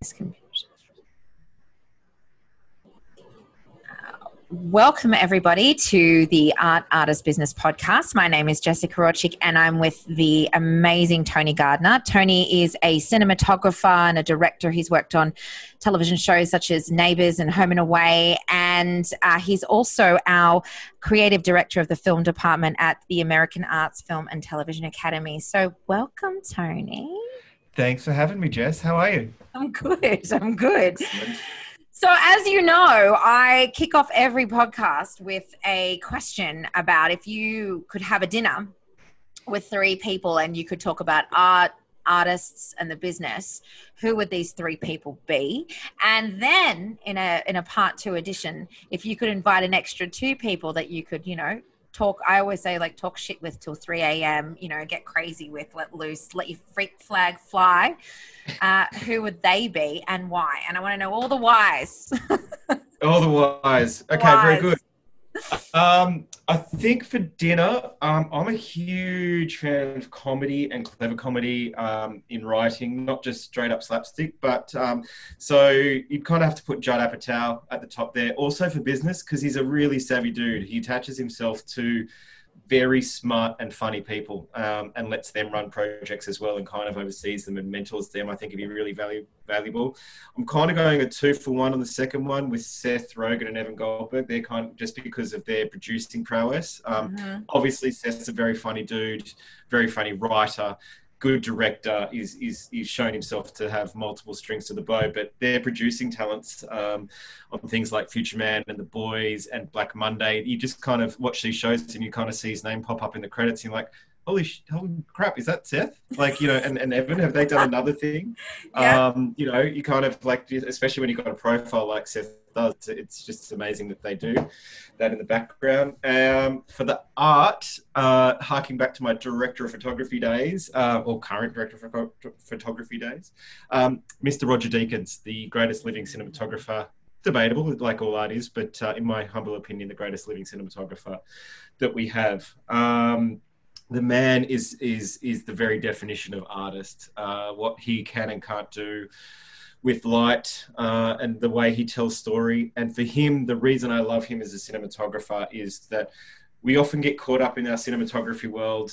this computer. Welcome, everybody, to the Art Artist Business Podcast. My name is Jessica Rochik, and I'm with the amazing Tony Gardner. Tony is a cinematographer and a director. He's worked on television shows such as Neighbours and Home and Away, and uh, he's also our creative director of the film department at the American Arts Film and Television Academy. So, welcome, Tony. Thanks for having me, Jess. How are you? I'm good. I'm good. Excellent. So, as you know, I kick off every podcast with a question about if you could have a dinner with three people and you could talk about art, artists, and the business, who would these three people be? And then in a in a part two edition, if you could invite an extra two people that you could, you know, talk i always say like talk shit with till 3 a.m you know get crazy with let loose let your freak flag fly. Uh, who would they be and why? And i want to know all the whys. All the whys. Okay whys. very good um, I think for dinner, um, I'm a huge fan of comedy and clever comedy um, in writing, not just straight up slapstick. But um, so you kind of have to put Judd Apatow at the top there. Also for business, because he's a really savvy dude. He attaches himself to very smart and funny people um, and lets them run projects as well and kind of oversees them and mentors them. I think it'd be really value, valuable. I'm kind of going a two for one on the second one with Seth Rogen and Evan Goldberg. They're kind of just because of their producing prowess. Um, mm-hmm. Obviously, Seth's a very funny dude, very funny writer good director is is is shown himself to have multiple strings to the bow but their producing talents um, on things like future man and the boys and black monday you just kind of watch these shows and you kind of see his name pop up in the credits and you're like holy, sh- holy crap is that seth like you know and, and evan have they done another thing yeah. um you know you kind of like especially when you've got a profile like seth does. It's just amazing that they do that in the background. Um, for the art, uh, harking back to my director of photography days, uh, or current director of photography days, um, Mr. Roger Deakins, the greatest living cinematographer. Debatable, like all art is, but uh, in my humble opinion, the greatest living cinematographer that we have. Um, the man is is is the very definition of artist. Uh, what he can and can't do with light uh, and the way he tells story. And for him, the reason I love him as a cinematographer is that we often get caught up in our cinematography world.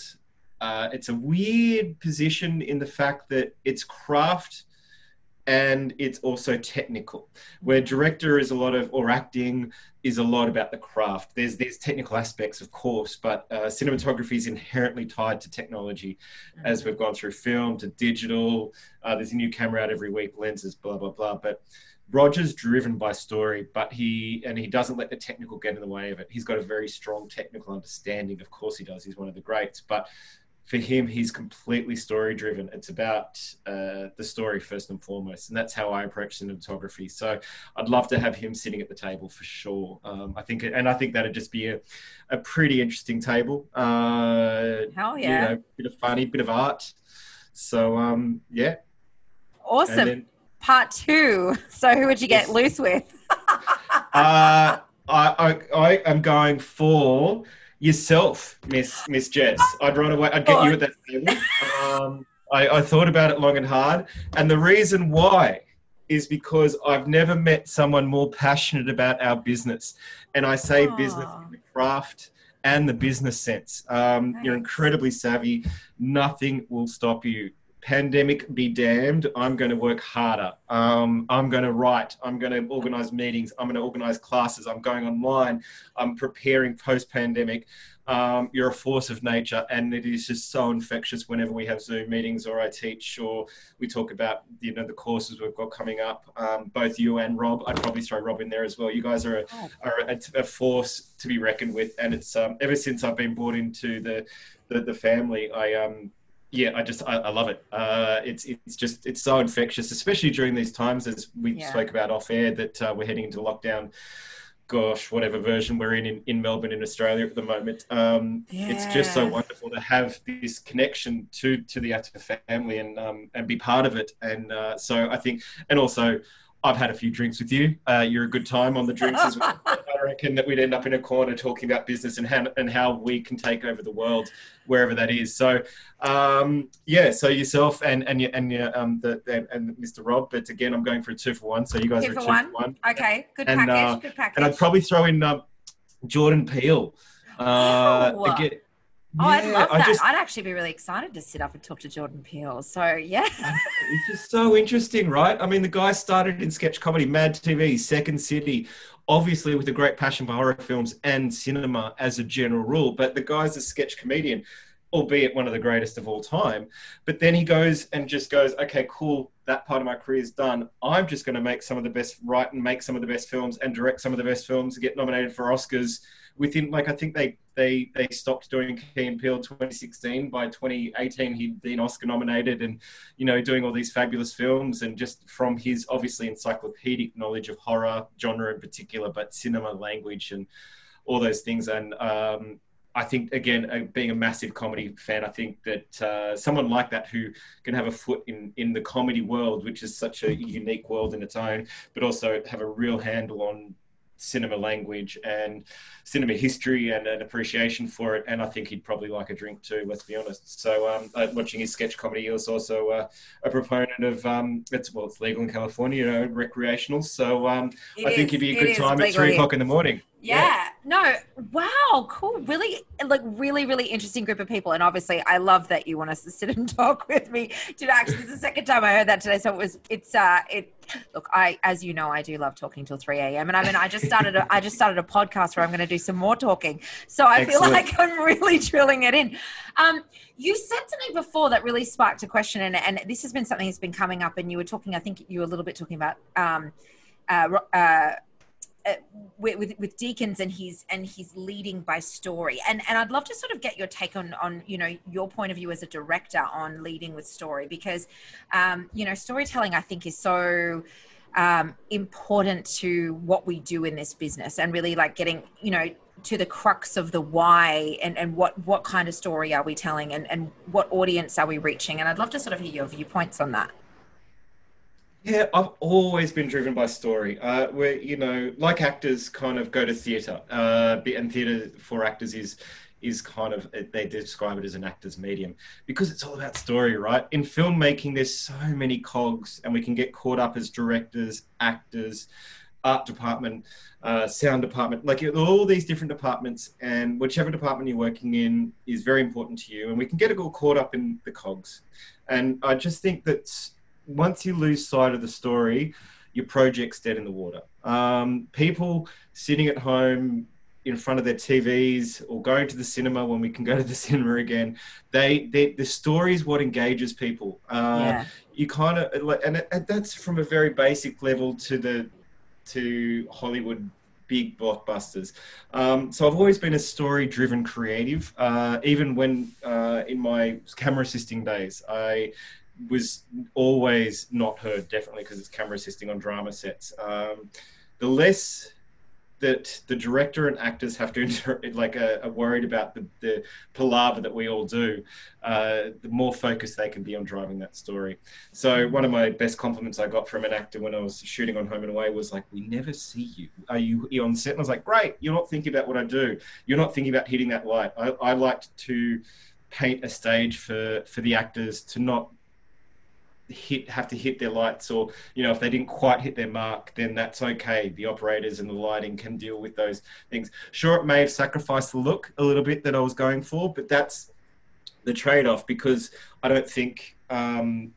Uh, it's a weird position in the fact that it's craft and it's also technical. Where director is a lot of or acting is a lot about the craft. There's there's technical aspects, of course, but uh, cinematography is inherently tied to technology. As we've gone through film to digital, uh, there's a new camera out every week, lenses, blah blah blah. But Roger's driven by story, but he and he doesn't let the technical get in the way of it. He's got a very strong technical understanding. Of course, he does. He's one of the greats, but for him, he's completely story driven. It's about uh, the story first and foremost, and that's how I approach cinematography. So I'd love to have him sitting at the table for sure. Um, I think, and I think that'd just be a, a pretty interesting table. Uh, Hell yeah! You know, bit of funny, bit of art. So um, yeah, awesome. Then, Part two. So who would you get yes. loose with? uh, I, I I am going for yourself, Miss Miss Jess. I'd run away. I'd get you at that table. Um, I, I thought about it long and hard, and the reason why is because I've never met someone more passionate about our business. And I say Aww. business in the craft and the business sense. Um, nice. You're incredibly savvy. Nothing will stop you pandemic be damned, I'm going to work harder. Um, I'm going to write. I'm going to organize meetings. I'm going to organize classes. I'm going online. I'm preparing post pandemic. Um, you're a force of nature, and it is just so infectious whenever we have Zoom meetings or I teach or we talk about you know the courses we've got coming up. Um, both you and Rob, I'd probably throw Rob in there as well. You guys are a, oh. are a, a force to be reckoned with, and it's um, ever since I've been brought into the the, the family, I um yeah, I just I, I love it. Uh, it's it's just it's so infectious, especially during these times as we yeah. spoke about off air that uh, we're heading into lockdown. Gosh, whatever version we're in, in in Melbourne in Australia at the moment. Um, yeah. It's just so wonderful to have this connection to to the Actor family and um, and be part of it. And uh, so I think, and also I've had a few drinks with you. Uh, you're a good time on the drinks as well. I reckon that we'd end up in a corner talking about business and how, and how we can take over the world wherever that is. So, um, yeah. So yourself and and and um, the, and, and, Mr. Rob. But again, I'm going for a two for one. So you guys two are a two one. for one. Okay, good and, package. Uh, good package. And I'd probably throw in uh, Jordan Peele. Uh, oh. Again, Oh, yeah, I'd love that. Just, I'd actually be really excited to sit up and talk to Jordan Peele. So, yeah. it's just so interesting, right? I mean, the guy started in sketch comedy, Mad TV, Second City, obviously with a great passion for horror films and cinema as a general rule. But the guy's a sketch comedian, albeit one of the greatest of all time. But then he goes and just goes, okay, cool. That part of my career is done. I'm just going to make some of the best, write and make some of the best films and direct some of the best films, and get nominated for Oscars within like I think they they they stopped doing Key and Peele 2016. By 2018, he'd been Oscar nominated, and you know doing all these fabulous films. And just from his obviously encyclopedic knowledge of horror genre in particular, but cinema language and all those things. And um, I think again, uh, being a massive comedy fan, I think that uh, someone like that who can have a foot in in the comedy world, which is such a unique world in its own, but also have a real handle on cinema language and cinema history and an appreciation for it. And I think he'd probably like a drink too, let's be honest. So um, uh, watching his sketch comedy, he was also uh, a proponent of, um, it's, well, it's legal in California, you know, recreational. So um, I is, think he'd be a good time at three o'clock in the morning. Yeah. yeah. No. Wow. Cool. Really, like, really, really interesting group of people. And obviously, I love that you want us to sit and talk with me. Did actually, this is the second time I heard that today. So it was, it's, uh, it, look, I, as you know, I do love talking till 3 a.m. And I mean, I just started, a, I just started a podcast where I'm going to do some more talking. So I Excellent. feel like I'm really drilling it in. Um, you said something before that really sparked a question. And, and this has been something that's been coming up. And you were talking, I think you were a little bit talking about, um, uh, uh, uh, with, with, Deakins and he's and he's leading by story and and I'd love to sort of get your take on on you know your point of view as a director on leading with story because um, you know storytelling I think is so um, important to what we do in this business and really like getting you know to the crux of the why and, and what what kind of story are we telling and, and what audience are we reaching and I'd love to sort of hear your viewpoints on that. Yeah, I've always been driven by story. Uh, where you know, like actors, kind of go to theatre, uh, and theatre for actors is is kind of they describe it as an actor's medium because it's all about story, right? In filmmaking, there's so many cogs, and we can get caught up as directors, actors, art department, uh, sound department, like all these different departments, and whichever department you're working in is very important to you, and we can get it all caught up in the cogs. And I just think that once you lose sight of the story, your project's dead in the water. Um, people sitting at home in front of their TVs or going to the cinema when we can go to the cinema again, they, they the story is what engages people. Uh, yeah. You kind of and, and that's from a very basic level to the to Hollywood big blockbusters. Um, so I've always been a story-driven creative. Uh, even when uh, in my camera assisting days, I was always not heard, definitely because it's camera assisting on drama sets. Um, the less that the director and actors have to like are, are worried about the, the palaver that we all do uh, the more focused they can be on driving that story. So one of my best compliments i got from an actor when i was shooting on home and away was like we never see you. Are you, you on set? And i was like great you're not thinking about what i do. You're not thinking about hitting that light. I, I liked to paint a stage for for the actors to not hit have to hit their lights or you know if they didn't quite hit their mark then that's okay. The operators and the lighting can deal with those things. Sure it may have sacrificed the look a little bit that i was going for but that's the trade-off because i don't think um,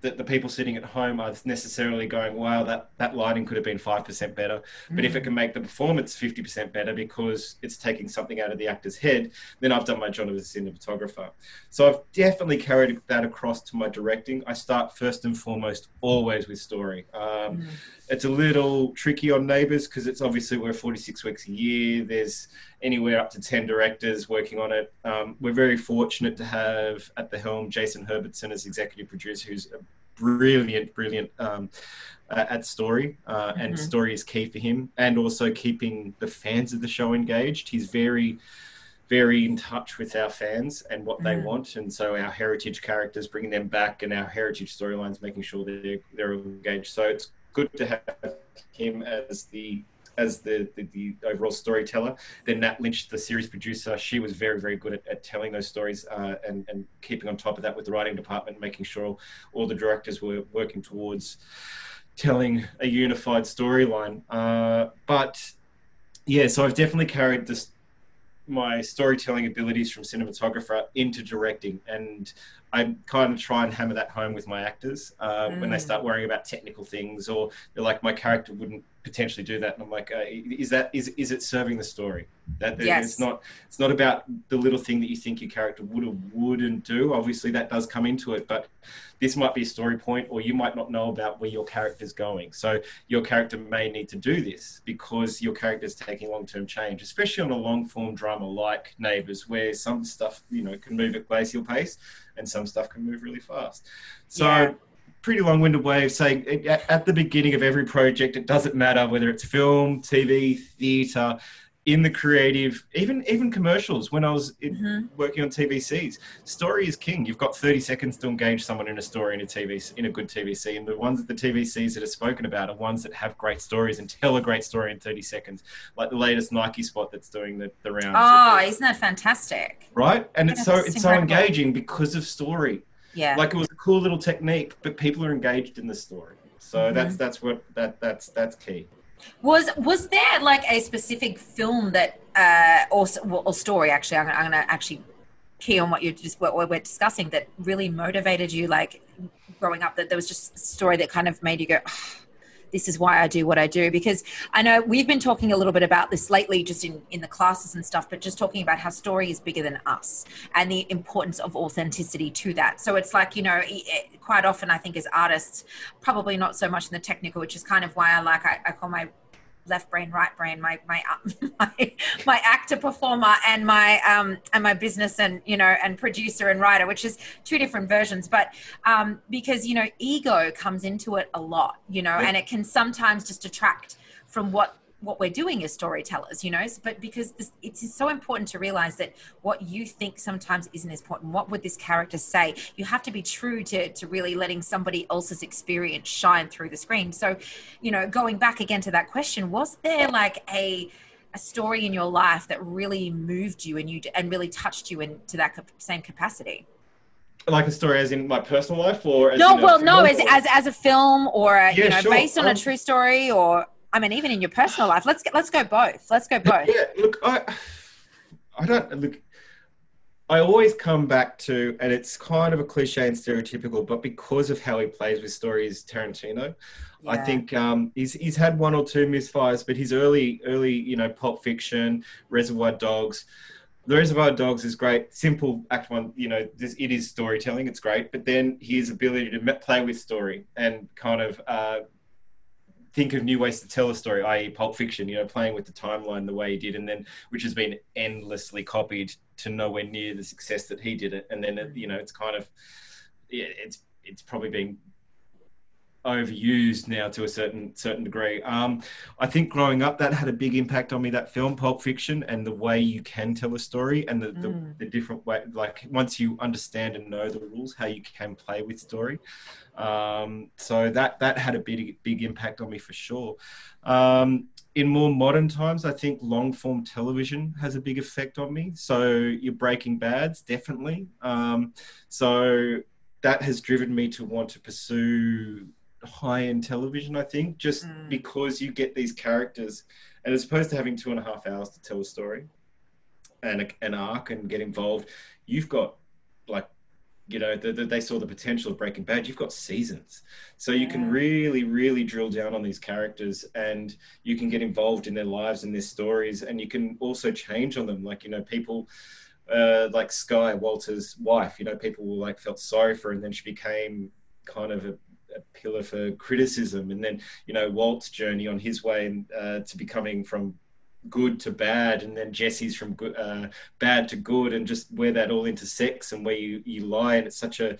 that the people sitting at home are necessarily going, wow, that, that lighting could have been 5% better. But if it mm. can make the performance 50% better because it's taking something out of the actor's head, then I've done my job as a cinematographer. So I've definitely carried that across to my directing. I start first and foremost always with story. Um, mm. It's a little tricky on Neighbours because it's obviously we're 46 weeks a year. There's anywhere up to 10 directors working on it. Um, we're very fortunate to have at the helm Jason Herbison as executive producer, who's a brilliant, brilliant um, uh, at story, uh, mm-hmm. and story is key for him, and also keeping the fans of the show engaged. He's very very in touch with our fans and what they mm. want. And so our heritage characters, bringing them back, and our heritage storylines, making sure they're, they're engaged. So it's good to have him as the as the, the, the, overall storyteller. Then Nat Lynch, the series producer, she was very, very good at, at telling those stories uh, and, and keeping on top of that with the writing department, making sure all, the directors were working towards telling a unified storyline. Uh, but yeah, so I've definitely carried this my storytelling abilities from cinematographer into directing and I kind of try and hammer that home with my actors uh, mm. when they mm. start worrying about technical things or they're like my character wouldn't potentially do that. And i'm like uh, is that is is it serving the story? That yes. it's not it's not about the little thing that you think your character would or wouldn't do. Obviously that does come into it but this might be a story point or you might not know about where your character's going. So your character may need to do this because your character's taking long-term change especially on a long form drama like neighbors where some stuff you know can move at glacial pace and some stuff can move really fast. So yeah pretty long-winded way of saying at the beginning of every project it doesn't matter whether it's film tv theater in the creative even even commercials. When i was mm-hmm. working on tvcs story is king. You've got 30 seconds to engage someone in a story in a tv in a good tvc and the ones that the tvcs that are spoken about are ones that have great stories and tell a great story in 30 seconds like the latest nike spot that's doing the, the rounds. Oh isn't that fantastic? Right? And it's so it's incredible. so engaging because of story yeah. Like it was a cool little technique, but people are engaged in the story. So mm-hmm. that's that's what that that's that's key. Was was there like a specific film that uh or or story actually I'm, I'm going to actually key on what you just what we're discussing that really motivated you like growing up that there was just a story that kind of made you go oh, this is why I do what I do. Because I know we've been talking a little bit about this lately, just in, in the classes and stuff, but just talking about how story is bigger than us and the importance of authenticity to that. So it's like, you know, quite often I think as artists, probably not so much in the technical, which is kind of why I like, I, I call my left brain, right brain, my my my, my actor performer and my um and my business and you know and producer and writer, which is two different versions. But um because you know ego comes into it a lot, you know, and it can sometimes just detract from what what we're doing as storytellers, you know, but because this, it's so important to realize that what you think sometimes isn't as important. What would this character say? You have to be true to, to really letting somebody else's experience shine through the screen. So, you know, going back again to that question, was there like a, a story in your life that really moved you and you and really touched you into that same capacity? like a story as in my personal life or no well no as, as as a film or a, yeah, you know sure. based on um, a true story or I mean, even in your personal life. Let's get, let's go both. Let's go both. Yeah, look, I I don't look. I always come back to, and it's kind of a cliche and stereotypical, but because of how he plays with stories, Tarantino, yeah. I think um, he's he's had one or two misfires, but his early early you know Pulp Fiction, Reservoir Dogs. The Reservoir Dogs is great. Simple act one, you know, this, it is storytelling. It's great, but then his ability to play with story and kind of uh, think of new ways to tell a story, i.e., Pulp Fiction. You know, playing with the timeline the way he did, and then which has been endlessly copied to nowhere near the success that he did it. And then you know, it's kind of yeah, it's it's probably been overused now to a certain certain degree. Um, I think growing up, that had a big impact on me. That film, Pulp Fiction, and the way you can tell a story, and the, mm. the, the, different way, like once you understand and know the rules, how you can play with story. Um, so that that had a big big impact on me for sure. Um, in more modern times, I think long form television has a big effect on me. So you're Breaking Bad's definitely. Um, so that has driven me to want to pursue high end television, I think, just mm. because you get these characters, and as opposed to having two and a half hours to tell a story and a, an arc and get involved, you've got like, you know, the, the, they saw the potential of Breaking Bad. You've got seasons, so you can really, really drill down on these characters, and you can get involved in their lives and their stories, and you can also change on them. Like, you know, people. Uh, like Skyler Walter's wife, you know, people like felt sorry for her, and then she became kind of a a pillar for criticism. And then, you know, Walt's journey on his way uh, to becoming from good to bad, and then Jesse's from good, uh, bad to good, and just where that all intersects and where you, you lie. And it's such a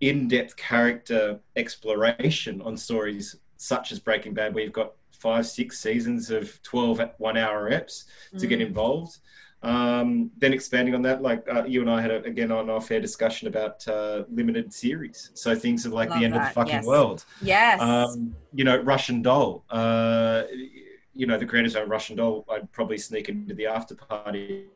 in-depth character exploration on stories such as Breaking Bad, where you've got five, six seasons of 12 one hour reps to get mm. involved. Um, then expanding on that, like uh, you and I had a, again on our fair discussion about uh, limited series. So things are like Love the end that. of the fucking yes. world. Yes. Um, you know, Russian Doll. Uh, you know, the creators of Russian Doll. I'd probably sneak into the after party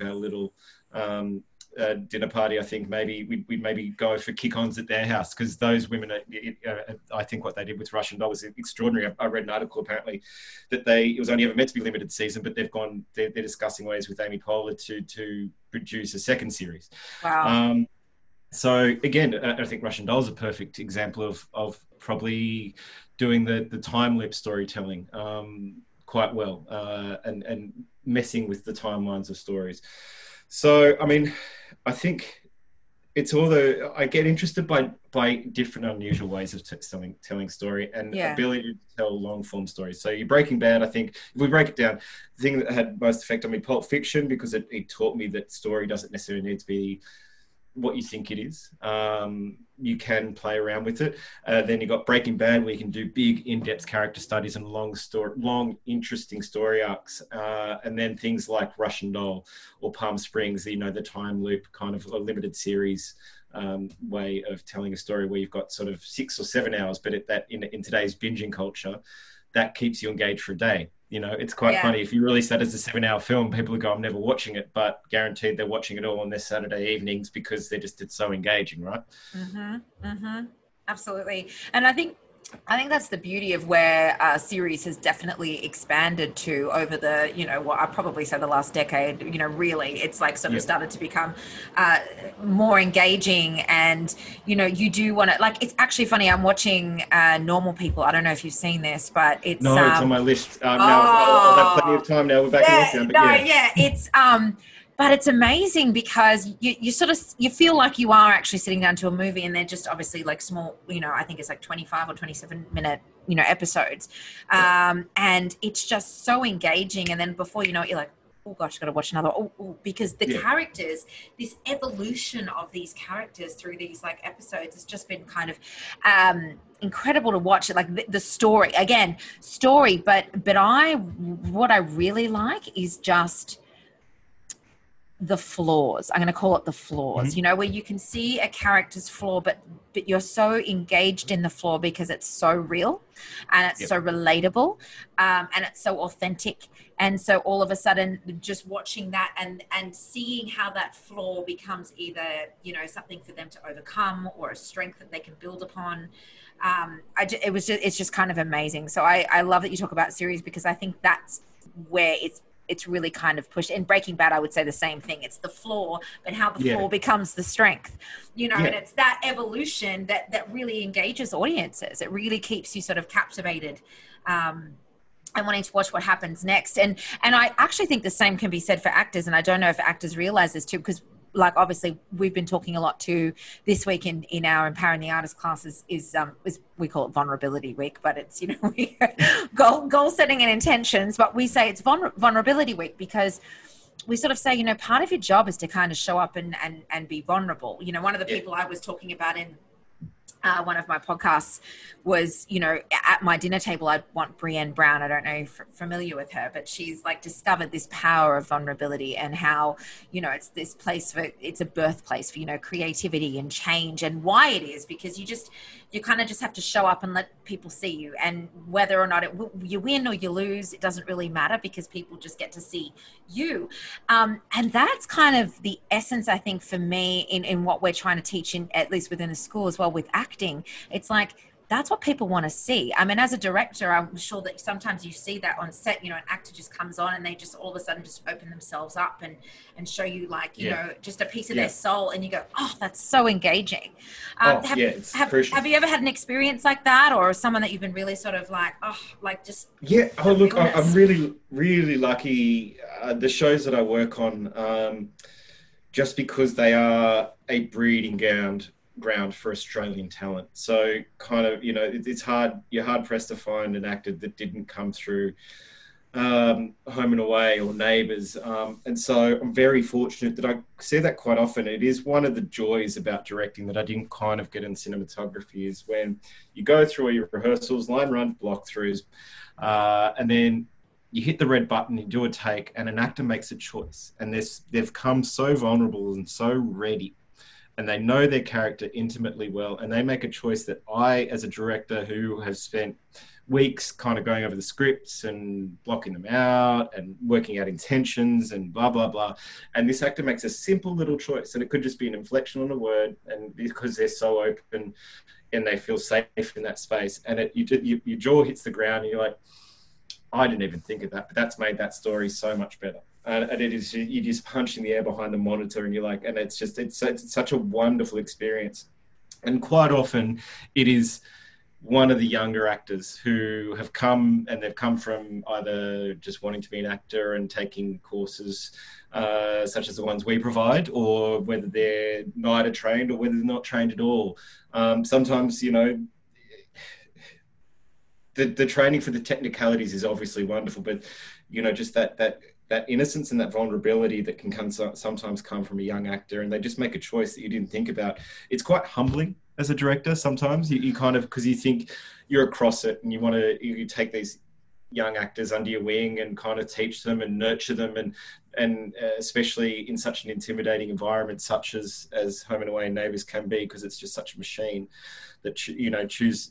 a little um, uh, dinner party, I think maybe we'd, we'd, maybe go for kick-ons at their house because those women, uh, I think what they did with Russian Doll was extraordinary. I, I, read an article apparently that they it was only ever meant to be limited season, but they've gone they're, they're discussing ways with Amy Poehler to to produce a second series. Wow. Um, so again, I think Russian Doll is a perfect example of of probably doing the the time lapse storytelling um, quite well uh, and and messing with the timelines of stories. So, I mean, I think it's all the I get interested by by different unusual ways of t- telling telling story and yeah. ability to tell long form stories. So, you Breaking Bad, I think if we break it down, the thing that had most effect on me, Pulp Fiction, because it, it taught me that story doesn't necessarily need to be what you think it is. Um, you can play around with it. Uh, then you've got Breaking Bad, where you can do big, in-depth character studies and long story, long, interesting story arcs. Uh, and then things like Russian Doll or Palm Springs, you know, the time loop kind of a limited series um, way of telling a story where you've got sort of six or seven hours, but at that in, in today's binging culture, that keeps you engaged for a day. You know, it's quite yeah. funny. If you release that as a seven hour film, people go, I'm never watching it, but guaranteed they're watching it all on their Saturday evenings because they're just, it's so engaging, right? Mm-hmm. Mm-hmm. Absolutely. And I think I think that's the beauty of where uh, series has definitely expanded to over the, you know, what I probably say the last decade. You know, really, it's like sort of started to become uh, more engaging, and you know, you do want to like. It's actually funny. I'm watching uh, Normal People. I don't know if you've seen this, but it's no, um, it's on my list. Um, now, oh, I'll have plenty of time now. We're back yeah, in lockdown, no, yeah. yeah, it's um but it's amazing because you, you sort of you feel like you are actually sitting down to a movie and they're just obviously like small you know i think it's like 25 or 27 minute you know episodes um, and it's just so engaging and then before you know it you're like oh gosh, i got to watch another. Oh, oh, because the yeah. characters, this evolution of these characters through these like episodes has just been kind of um, incredible to watch. It like the, the, story again, story, but but I what I really like is just the flaws. I'm going to call it the flaws. Mm-hmm. You know, where you can see a character's flaw, but but you're so engaged in the flaw because it's so real, and it's yep. so relatable, um, and it's so authentic. And so all of a sudden, just watching that and and seeing how that flaw becomes either you know something for them to overcome or a strength that they can build upon. Um, I it was just it's just kind of amazing. So I I love that you talk about series because I think that's where it's it's really kind of pushed in breaking bad i would say the same thing it's the flaw but how the yeah. flaw becomes the strength you know yeah. and it's that evolution that that really engages audiences it really keeps you sort of captivated um, and wanting to watch what happens next and and i actually think the same can be said for actors and i don't know if actors realize this too because like obviously we've been talking a lot to this week in in our empowering the artist classes is um is we call it vulnerability week but it's you know we, goal goal setting and intentions but we say it's vulnerability week because we sort of say you know part of your job is to kind of show up and and and be vulnerable. You know one of the people i was talking about in uh, one of my podcasts was, you know, at my dinner table, I'd want Brené Brown. I don't know if you're familiar with her, but she's like discovered this power of vulnerability and how, you know, it's this place for, it's a birthplace for, you know, creativity and change and why it is because you just, you kind of just have to show up and let people see you. And whether or not it, you win or you lose, it doesn't really matter because people just get to see you. Um, and that's kind of the essence, I think, for me in, in what we're trying to teach in, at least within the school as well with acting. It's like, that's what people want to see. I mean, as a director, I'm sure that sometimes you see that on set. You know, an actor just comes on and they just all of a sudden just open themselves up and and show you like you yeah. know just a piece of yeah. their soul, and you go, oh, that's so engaging. Um, oh, have, yeah, have, have, you ever had an experience like that, or someone that you've been really sort of like, oh, like just yeah. Oh, look, I'm really really lucky. Uh, the shows that I work on. Um, just because they are a breeding ground ground for Australian talent. So kind of, you know, it's hard, you're hard pressed to find an actor that didn't come through um, Home and Away or Neighbours. Um, and so I'm very fortunate that I see that quite often. It is one of the joys about directing that I didn't kind of get in cinematography is when you go through all your rehearsals, line run, block throughs, uh, and then you hit the red button, you do a take, and an actor makes a choice, and they've come so vulnerable and so ready, and they know their character intimately well, and they make a choice that I, as a director who has spent weeks kind of going over the scripts and blocking them out and working out intentions and blah blah blah and this actor makes a simple little choice and it could just be an inflection on a word and because they're so open and they feel safe in that space and it you, you your jaw hits the ground and you're like i didn't even think of that but that's made that story so much better and, and it is you just punch in the air behind the monitor and you're like and it's just it's, it's such a wonderful experience and quite often it is one of the younger actors who have come and they've come from either just wanting to be an actor and taking courses uh, such as the ones we provide, or whether they're NIDA trained or whether they're not trained at all. Um, sometimes, you know, the, the training for the technicalities is obviously wonderful, but you know, just that that that innocence and that vulnerability that can come sometimes come from a young actor, and they just make a choice that you didn't think about. It's quite humbling as a director sometimes you, you kind of because you think you're across it and you want to you take these young actors under your wing and kind of teach them and nurture them and and uh, especially in such an intimidating environment such as as home and away neighbors can be because it's just such a machine that you know choose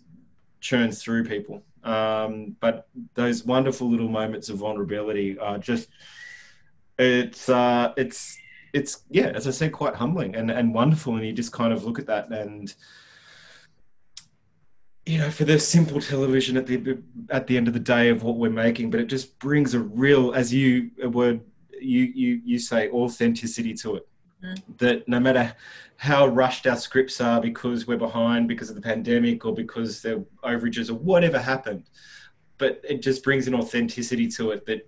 churns through people. Um, but those wonderful little moments of vulnerability are just it's uh, it's it's yeah, as I said, quite humbling and and wonderful, and you just kind of look at that and you know for the simple television at the at the end of the day of what we're making but it just brings a real as you a word you you you say authenticity to it mm. that no matter how rushed our scripts are because we're behind because of the pandemic or because the overages or whatever happened but it just brings an authenticity to it that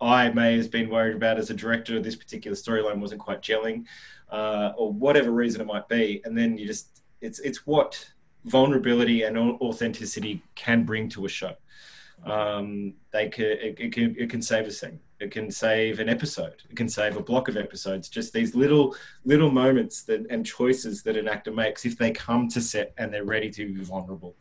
I may have been worried about as a director, this particular storyline wasn't quite gelling, uh, or whatever reason it might be. And then you just, it's, it's what vulnerability and authenticity can bring to a show. Um, they can, it, it, can, it can save a scene. It can save an episode. It can save a block of episodes. Just these little, little moments that and choices that an actor makes if they come to set and they're ready to be vulnerable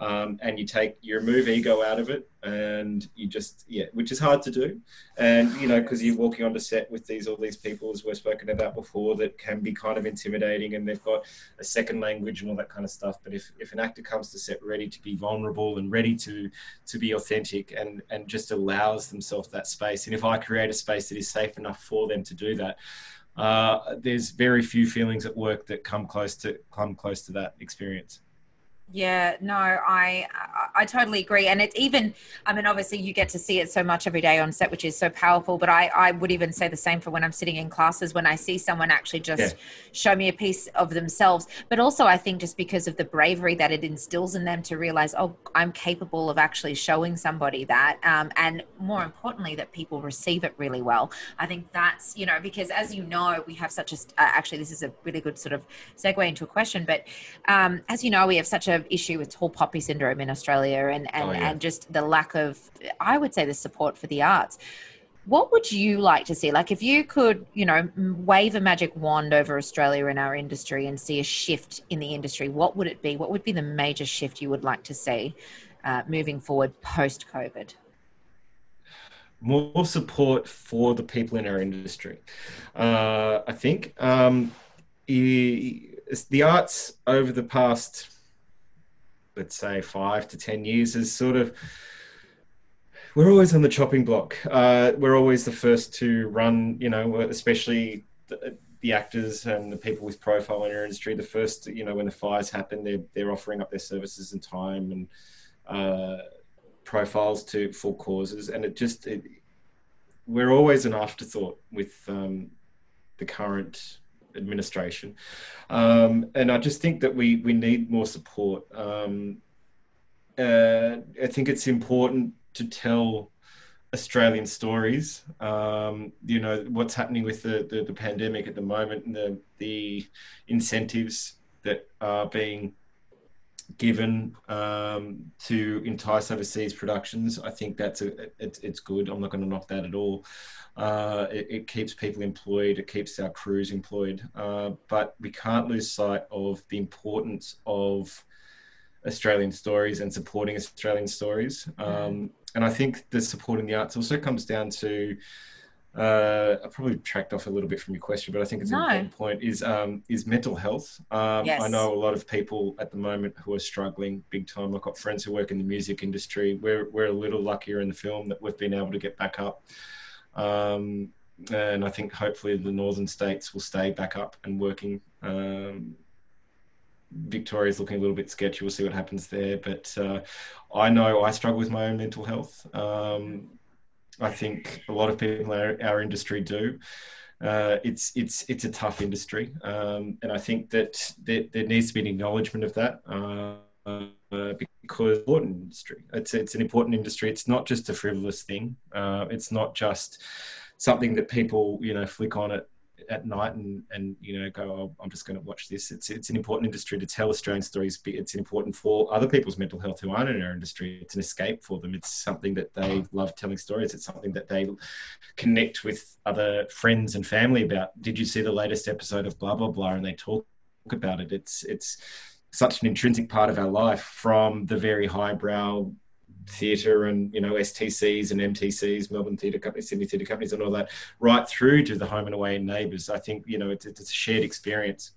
um, and you take you remove ego out of it and you just yeah which is hard to do. And you know because you're walking onto set with these all these people as we've spoken about before that can be kind of intimidating and they've got a second language and all that kind of stuff. But if, if an actor comes to set ready to be vulnerable and ready to to be authentic and and just allows themselves that space and if i create a space that is safe enough for them to do that uh, there's very few feelings at work that come close to come close to that experience yeah, no, I I totally agree, and it's even. I mean, obviously, you get to see it so much every day on set, which is so powerful. But I I would even say the same for when I'm sitting in classes when I see someone actually just yeah. show me a piece of themselves. But also, I think just because of the bravery that it instills in them to realize, oh, I'm capable of actually showing somebody that, um, and more importantly, that people receive it really well. I think that's you know because as you know, we have such a. Uh, actually, this is a really good sort of segue into a question, but um, as you know, we have such a issue with tall poppy syndrome in Australia and and, oh, yeah. and just the lack of I would say the support for the arts. What would you like to see? Like if you could, you know, wave a magic wand over Australia and our industry and see a shift in the industry, what would it be? What would be the major shift you would like to see uh, moving forward post COVID? More support for the people in our industry. Uh, I think um, the arts over the past let's say five to ten years is sort of we're always on the chopping block. Uh, we're always the first to run, you know, especially the, the, actors and the people with profile in our industry. The first, you know, when the fires happen, they're they're offering up their services and time and uh, profiles to for causes, and it just it, we're always an afterthought with um, the current administration. Um, and I just think that we, we need more support. Um, uh, I think it's important to tell Australian stories. Um, you know, what's happening with the, the, the, pandemic at the moment and the, the incentives that are being given um, to entice overseas productions. I think that's a, it's, it's good. I'm not going to knock that at all. Uh, it, it, keeps people employed, it keeps our crews employed, uh, but we can't lose sight of the importance of Australian stories and supporting Australian stories. Um, and I think the supporting the arts also comes down to uh, I probably tracked off a little bit from your question, but I think it's no. an important point. Is um, is mental health? Um, yes. I know a lot of people at the moment who are struggling big time. I've got friends who work in the music industry. We're we're a little luckier in the film that we've been able to get back up, um, and I think hopefully the northern states will stay back up and working. Um, Victoria's looking a little bit sketchy. We'll see what happens there. But uh, I know I struggle with my own mental health. Um, I think a lot of people in our, our industry do. Uh, it's it's it's a tough industry, um, and I think that there, there, needs to be an acknowledgement of that uh, because important industry. It's it's an important industry. It's not just a frivolous thing. Uh, it's not just something that people you know flick on at at night and and you know go oh, I'm just going to watch this. It's it's an important industry to tell Australian stories it's important for other people's mental health who aren't in our industry. It's an escape for them. It's something that they love telling stories. It's something that they connect with other friends and family about. Did you see the latest episode of blah blah blah? And they talk about it. It's it's such an intrinsic part of our life from the very highbrow theatre and you know STCs and MTCs, Melbourne Theatre Companies, Sydney Theatre Companies, and all that, right through to the home and away and neighbours. I think you know it's, it's a shared experience.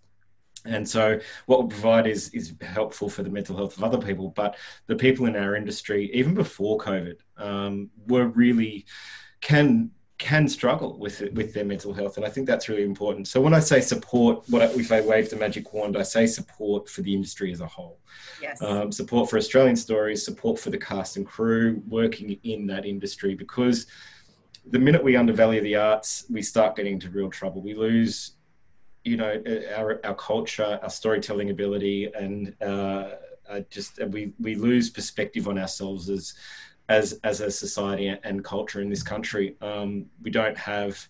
And so, what we provide is is helpful for the mental health of other people, but the people in our industry, even before COVID, um, were really can can struggle with it, with their mental health, and I think that's really important. So when I say support, what I, if I wave the magic wand, I say support for the industry as a whole. Yes. Um, support for Australian stories, support for the cast and crew working in that industry, because the minute we undervalue the arts, we start getting into real trouble. We lose, you know, our our culture, our storytelling ability, and uh, just we we lose perspective on ourselves as as as a society and culture in this country. Um, we don't have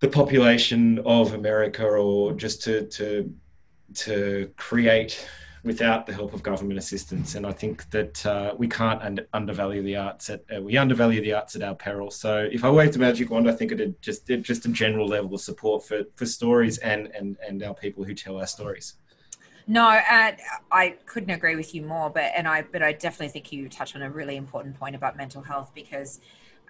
the population of America, or just to to to create without the help of government assistance. And I think that uh, we can't un- undervalue the arts. At uh, we undervalue the arts at our peril. So if I waved a magic wand, I think it'd just it just a general level of support for for stories and and and our people who tell our stories. No, I couldn't agree with you more. But and I, but I definitely think you touch on a really important point about mental health because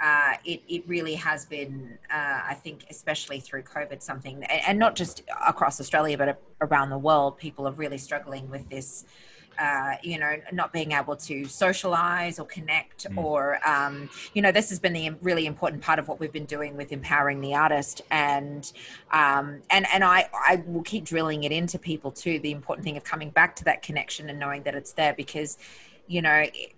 uh, it it really has been, uh, I think, especially through COVID, something, and not just across Australia, but around the world, people are really struggling with this uh, you know, not being able to socialize or connect, mm. or um, you know, this has been the really important part of what we've been doing with empowering the artist, and um, and and I I will keep drilling it into people too. The important thing of coming back to that connection and knowing that it's there, because you know. It,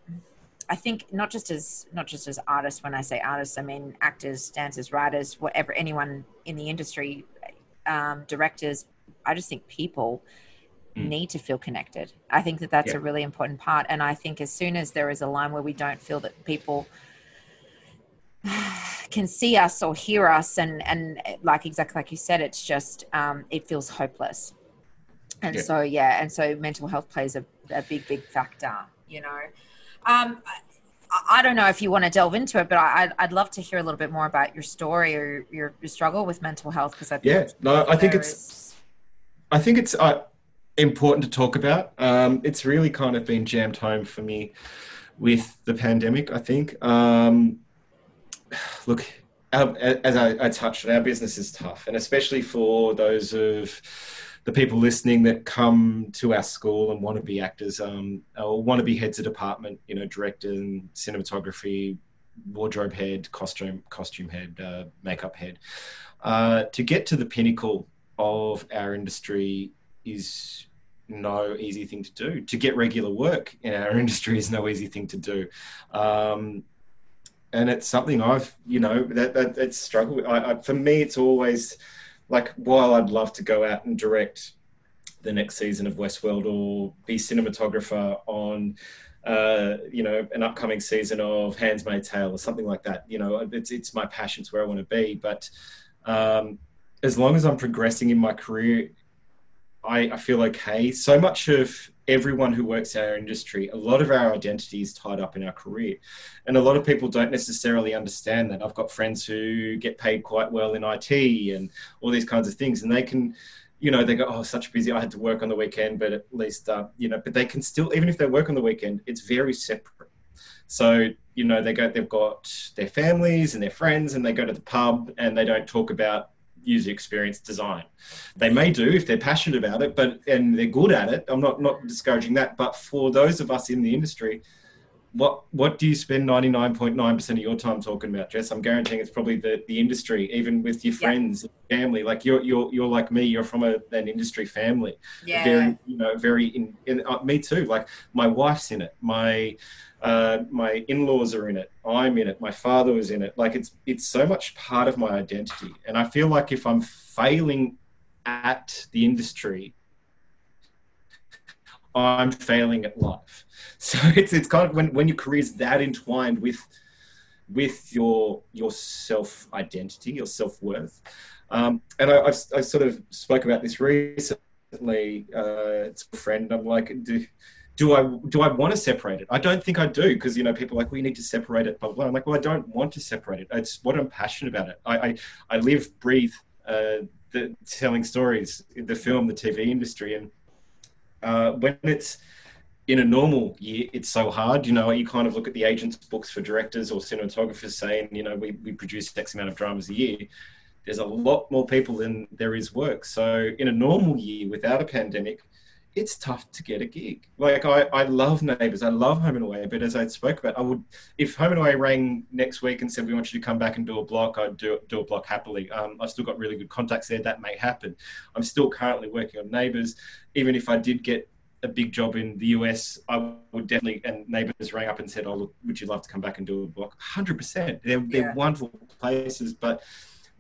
I think not just as not just as artists. When I say artists, I mean actors, dancers, writers, whatever, anyone in the industry, um, directors. I just think people mm. need to feel connected. I think that that's yeah. a really important part. And I think as soon as there is a line where we don't feel that people can see us or hear us and and like exactly like you said it's just um, it feels hopeless and yeah. so yeah and so mental health plays a, a big big factor you know um, I, I don't know if you want to delve into it, but I, would I'd love to hear a little bit more about your story or your, your struggle with mental health because I yeah no I think it's is... I think it's I important to talk about. Um, it's really kind of been jammed home for me with the pandemic, I think. Um, look, as I, I, touched on, our business is tough, and especially for those of the people listening that come to our school and want to be actors um, or want to be heads of department, you know, director and cinematography, wardrobe head, costume costume head, uh, makeup head. Uh, to get to the pinnacle of our industry is no easy thing to do. To get regular work in our industry is no easy thing to do. Um, and it's something I've, you know, that, that it's struggled. I, I, for me, it's always like, while I'd love to go out and direct the next season of Westworld or be cinematographer on, uh, you know, an upcoming season of Handmaid's Tale or something like that. You know, it's it's my passion. It's where I want to be. But um, as long as I'm progressing in my career I, I feel okay. So much of everyone who works in our industry, a lot of our identity is tied up in our career. And a lot of people don't necessarily understand that. I've got friends who get paid quite well in IT and all these kinds of things, and they can you know, they go, oh, such busy. I had to work on the weekend, but at least, uh, you know, but they can still, even if they work on the weekend, it's very separate. So, you know, they go, they've got their families and their friends and they go to the pub and they don't talk about user experience design. They may do if they're passionate about it, but, and they're good at it. I'm not, not discouraging that. But for those of us in the industry, what what do you spend 99.9% of your time talking about jess i'm guaranteeing it's probably the, the industry even with your friends yeah. family like you're you're you're like me you're from a, an industry family yeah very you know very in, in uh, me too like my wife's in it my uh, my in-laws are in it i'm in it my father was in it like it's it's so much part of my identity and i feel like if i'm failing at the industry i'm failing at life so it's it's kind of when when your career is that entwined with with your your self identity, your self worth. Um, and I, I've, I sort of spoke about this recently. Uh, it's a friend. I'm like, do, do I do I want to separate it? I don't think I do because you know people are like, we need to separate it. Blah. I'm like, well, I don't want to separate it. It's what I'm passionate about. It. I I, I live, breathe, uh, the telling stories, the film, the TV industry, and uh, when it's in a normal year, it's so hard. You know, you kind of look at the agents' books for directors or cinematographers saying, you know, we, we produce X amount of dramas a year. There's a lot more people than there is work. So in a normal year without a pandemic, it's tough to get a gig. Like I, I love Neighbours, I love Home and Away, but as I spoke about, I would if Home and Away rang next week and said we want you to come back and do a block, I'd do do a block happily. Um, I've still got really good contacts there. That may happen. I'm still currently working on Neighbours. Even if I did get a big job in the US, I would definitely, and neighbors rang up and said, Oh, look, would you love to come back and do a block? 100%. They're, they're wonderful places, but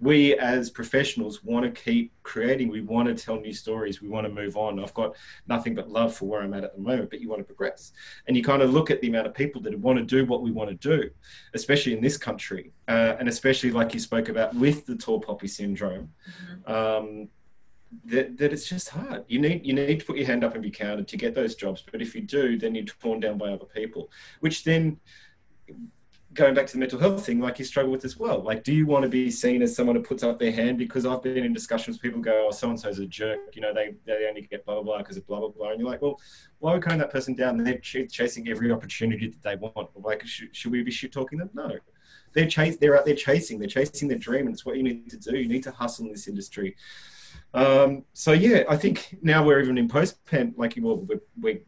we as professionals want to keep creating. We want to tell new stories. We want to move on. I've got nothing but love for where I'm at at the moment, but you want to progress. And you kind of look at the amount of people that want to do what we want to do, especially in this country, uh, and especially like you spoke about with the tall poppy syndrome. Mm-hmm. Um, that, that it's just hard. You need you need to put your hand up and be counted to get those jobs. But if you do, then you're torn down by other people, which then going back to the mental health thing, like you struggle with as well. Like, do you want to be seen as someone who puts up their hand? Because I've been in discussions, people go, "Oh, so and so's a jerk," you know, they they only get blah blah blah because of blah blah blah, and you're like, well, why are we cutting that person down? They're ch- chasing every opportunity that they want. Like, should, should we be shit talking them? No. They're chase. They're out there chasing. They're chasing their dream, and it's what you need to do. You need to hustle in this industry. Um, so yeah, I think now we're even in post pan like well, we're, we're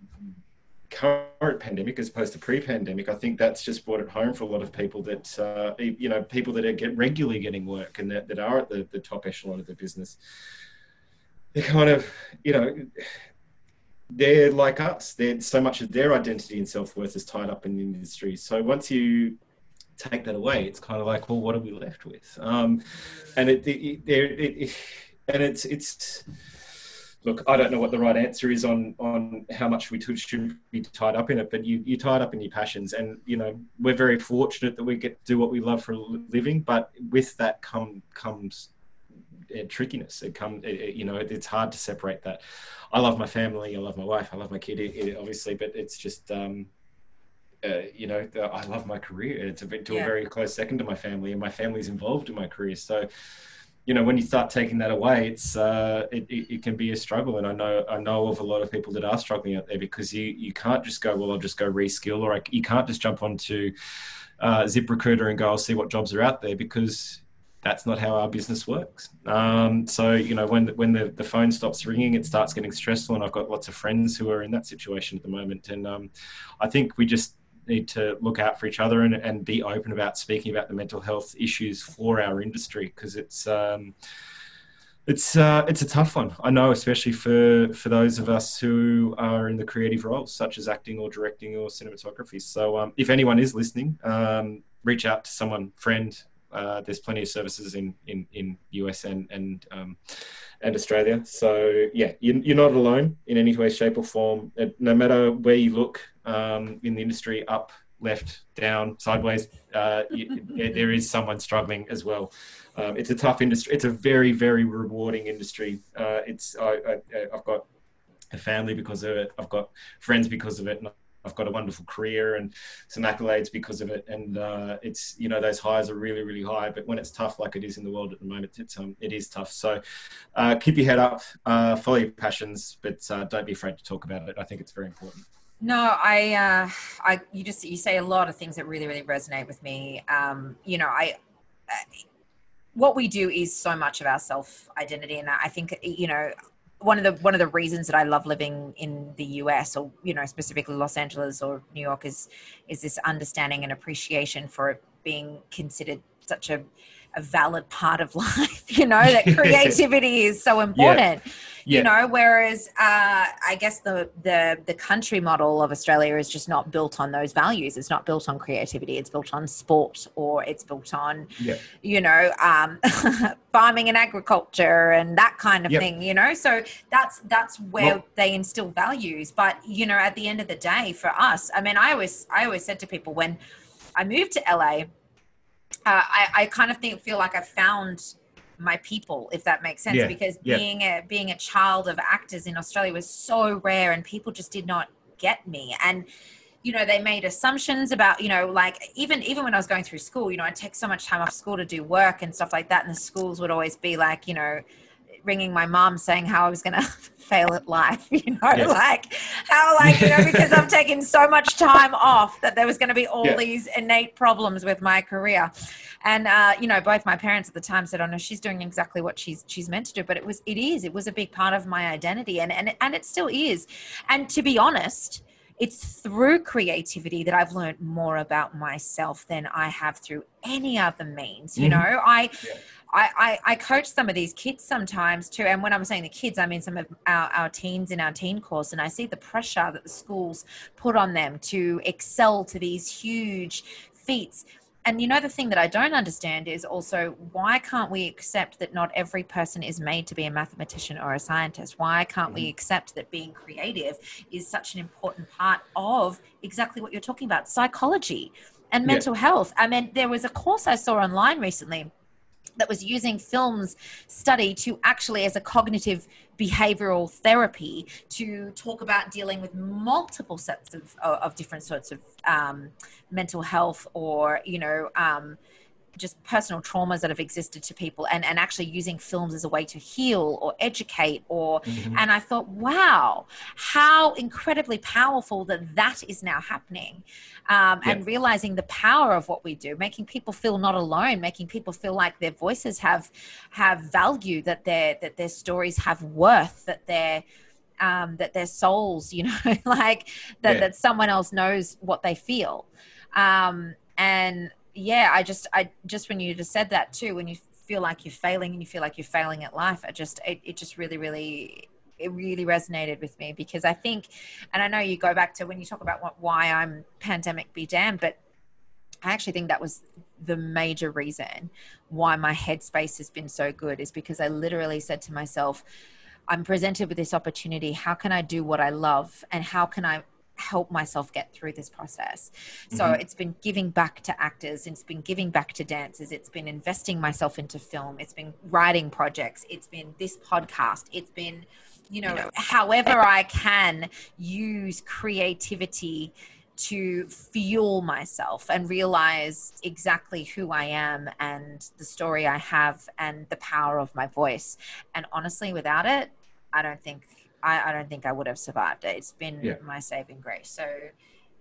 current pandemic as opposed to pre-pandemic. I think that's just brought it home for a lot of people that uh, you know people that are get regularly getting work and that, that are at the, the top echelon of the business. They're kind of you know they're like us. They're so much of their identity and self worth is tied up in the industry. So once you take that away, it's kind of like, well, what are we left with? Um, and it, it, it, it and it's it's look, I don't know what the right answer is on on how much we should be tied up in it, but you you tied up in your passions, and you know we're very fortunate that we get to do what we love for a living. But with that come comes uh, trickiness. It comes, you know, it, it's hard to separate that. I love my family, I love my wife, I love my kid, it, obviously, but it's just. Um, uh, you know, I love my career. It's a bit to yeah. a very close second to my family, and my family's involved in my career. So, you know, when you start taking that away, it's uh, it, it, it, can be a struggle. And I know I know of a lot of people that are struggling out there because you you can't just go, well, I'll just go reskill, or I, you can't just jump onto uh, ZipRecruiter and go, I'll see what jobs are out there because that's not how our business works. Um, so you know, when when the, the phone stops ringing, it starts getting stressful. And I've got lots of friends who are in that situation at the moment. And um, I think we just need to look out for each other and, and be open about speaking about the mental health issues for our industry because it's um, it's uh, it's a tough one. I know, especially for for those of us who are in the creative roles, such as acting or directing or cinematography. So, um, if anyone is listening, um, reach out to someone, friend. Uh, there's plenty of services in in in US and and um, and Australia. So yeah, you, you're not alone in any way, shape, or form. No matter where you look, um, in the industry up, left, down, sideways, uh, you, there is someone struggling as well. Um, it's a tough industry. It's a very, very rewarding industry. Uh, it's I, have got a family because of it. I've got friends because of it. And I've got a wonderful career and some accolades because of it. And uh, it's you know those highs are really really high, but when it's tough like it is in the world at the moment, it's um it is tough. So uh, keep your head up, uh, follow your passions, but uh, don't be afraid to talk about it. I think it's very important. No, I, uh, I, you just you say a lot of things that really, really resonate with me. Um, you know, I, uh, what we do is so much of our self identity, and I think you know one of the one of the reasons that I love living in the US or you know specifically Los Angeles or New York is is this understanding and appreciation for it being considered such a a valid part of life you know that creativity is so important yeah. Yeah. you know whereas uh, i guess the, the the country model of australia is just not built on those values. It's not built on creativity. It's built on sport or it's built on yeah. you know um, farming and agriculture and that kind of thing you know? So that's that's where well, they instill values. But you know at the end of the day for us i mean i always i always said to people when i moved to la uh, I, I kind of think feel like I found my people, if that makes sense, yeah. because yeah. being a being a child of actors in Australia was so rare, and people just did not get me. And you know, they made assumptions about you know, like even even when I was going through school, you know, I'd take so much time off school to do work and stuff like that, and the schools would always be like, you know, ringing my mom saying how I was going to fail at life, you know, yes. like how, like, you know, because I've taken so much time off that there was going to be all yeah. these innate problems with my career. And, uh, you know, both my parents at the time said, oh no, she's doing exactly what she's, she's meant to do. But it was, it is, it was a big part of my identity and, and, and it still is. And to be honest, it's through creativity that I've learned more about myself than I have through any other means. You mm-hmm. know, I, yeah. I, I, I, coach some of these kids sometimes too. And when I'm saying the kids, I mean some of our, our teens in our teen course. And I see the pressure that the schools put on them to excel to these huge feats. And you know, the thing that I don't understand is also why can't we accept that not every person is made to be a mathematician or a scientist? Why can't we mm-hmm. accept that being creative is such an important part of exactly what you're talking about psychology and mental yeah. health? I mean, there was a course I saw online recently that was using films study to actually as a cognitive behavioral therapy to talk about dealing with multiple sets of, of different sorts of um, mental health or you know um, just personal traumas that have existed to people and, and actually using films as a way to heal or educate or mm-hmm. and i thought wow how incredibly powerful that that is now happening um, yeah. and realizing the power of what we do making people feel not alone making people feel like their voices have have value that their that their stories have worth that their um, that their souls you know like that, yeah. that someone else knows what they feel um, and yeah, I just, I just when you just said that too, when you feel like you're failing and you feel like you're failing at life, I just, it, it just really, really, it really resonated with me because I think, and I know you go back to when you talk about what, why I'm pandemic be damned, but I actually think that was the major reason why my headspace has been so good is because I literally said to myself, I'm presented with this opportunity. How can I do what I love? And how can I help myself get through this process. So mm-hmm. it's been giving back to actors, it's been giving back to dancers, it's been investing myself into film, it's been writing projects, it's been this podcast, it's been, you know, you know however I can use creativity to fuel myself and realize exactly who I am and the story I have and the power of my voice. And honestly, without it, I don't think I, I don't think I would have survived it. It's been yeah. my saving grace. So